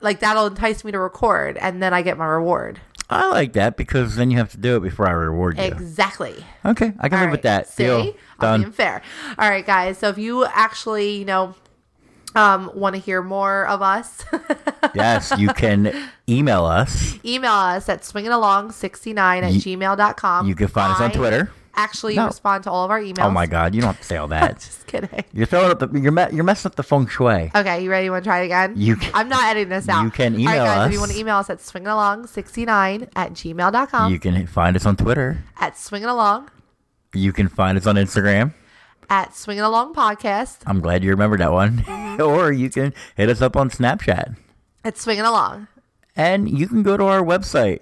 Like that'll entice me to record, and then I get my reward. I like that because then you have to do it before I reward you. Exactly. Okay, I can All live with that. See, Deal. I'm being Done. fair. All right, guys. So if you actually, you know, um, want to hear more of us, <laughs> yes, you can email us. email us at swingingalong69 at You- gmail.com. You can find us on Twitter. Actually, No. respond to all of our emails. Oh my God, you don't have to say all that. <laughs> Just kidding. You're throwing up the you're me- you're messing up the feng shui. Okay, you ready? You want to try it again? You can- I'm not editing this out. you can All right, email guys, If you us. want to email us at swingingalong69 at gmail.com. You can find us on Twitter. at swingingalong You can find us on Instagram. at swingingalong podcast I'm glad you remembered that one. Mm-hmm. <laughs> or you can hit us up on Snapchat. at swingingalong. And you can go to our website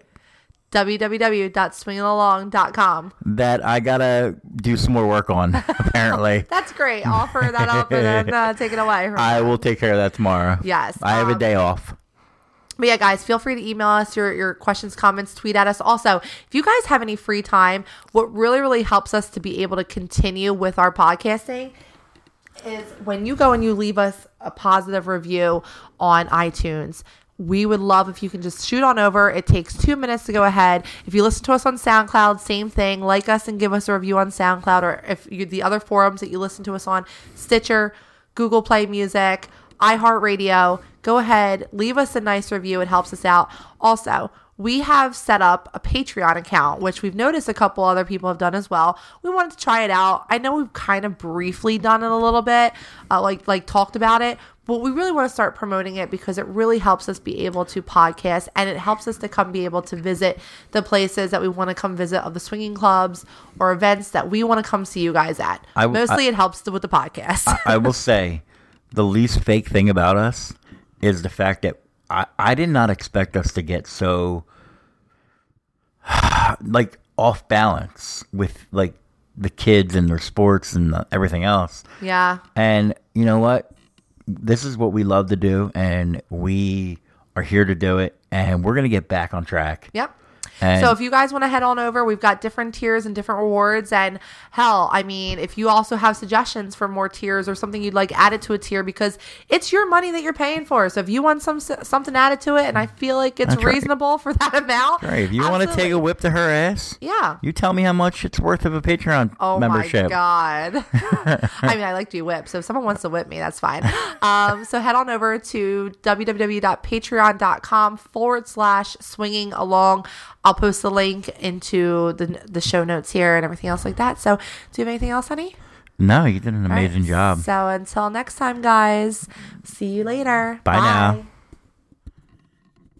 www.swingingalong.com. that I gotta do some more work on, <laughs> apparently. That's great. I'll offer that up and then uh, take it away. <laughs> I will take care of that tomorrow. Yes, I have a um, day off. But yeah, guys, feel free to email us your, your questions, comments, tweet at us. Also, if you guys have any free time, what really, really helps us to be able to continue with our podcasting is when you go and you leave us a positive review on iTunes. We would love if you can just shoot on over. It takes two minutes to go ahead. If you listen to us on SoundCloud, same thing. Like us and give us a review on SoundCloud, or if you the other forums that you listen to us on, Stitcher, Google Play Music, iHeartRadio. Go ahead, leave us a nice review. It helps us out. Also, we have set up a Patreon account, which we've noticed a couple other people have done as well. We wanted to try it out. I know we've kind of briefly done it a little bit, uh, like like talked about it, but we really want to start promoting it because it really helps us be able to podcast and it helps us to come be able to visit the places that we want to come visit of the swinging clubs or events that we want to come see you guys at. I- Mostly, it helps with the podcast. I will <laughs> say the least fake thing about us is the fact that I, I did not expect us to get so <sighs> like off balance with like the kids and their sports and the, everything else. yeah. And you know what? This is what we love to do, and we are here to do it, and we're gonna get back on track. Yep. And so if you guys want to head on over, we've got different tiers and different rewards. And hell, I mean, if you also have suggestions for more tiers or something you'd like added to a tier, because it's your money that you're paying for. So if you want some something added to it, and I feel like it's That's right. reasonable for that amount, Right, if you want to take a whip to her ass, yeah. you tell me how much it's worth of a Patreon membership. Oh membership. my god! <laughs> I mean, I like to be whipped, so if someone wants to whip me, that's fine. Um, so head on over to www.patreon.com forward slash swinging along. I'll post the link into the the show notes here and everything else like that. So, do you have anything else, honey? No, you did an amazing right. job. So until next time, guys. See you later. Bye now.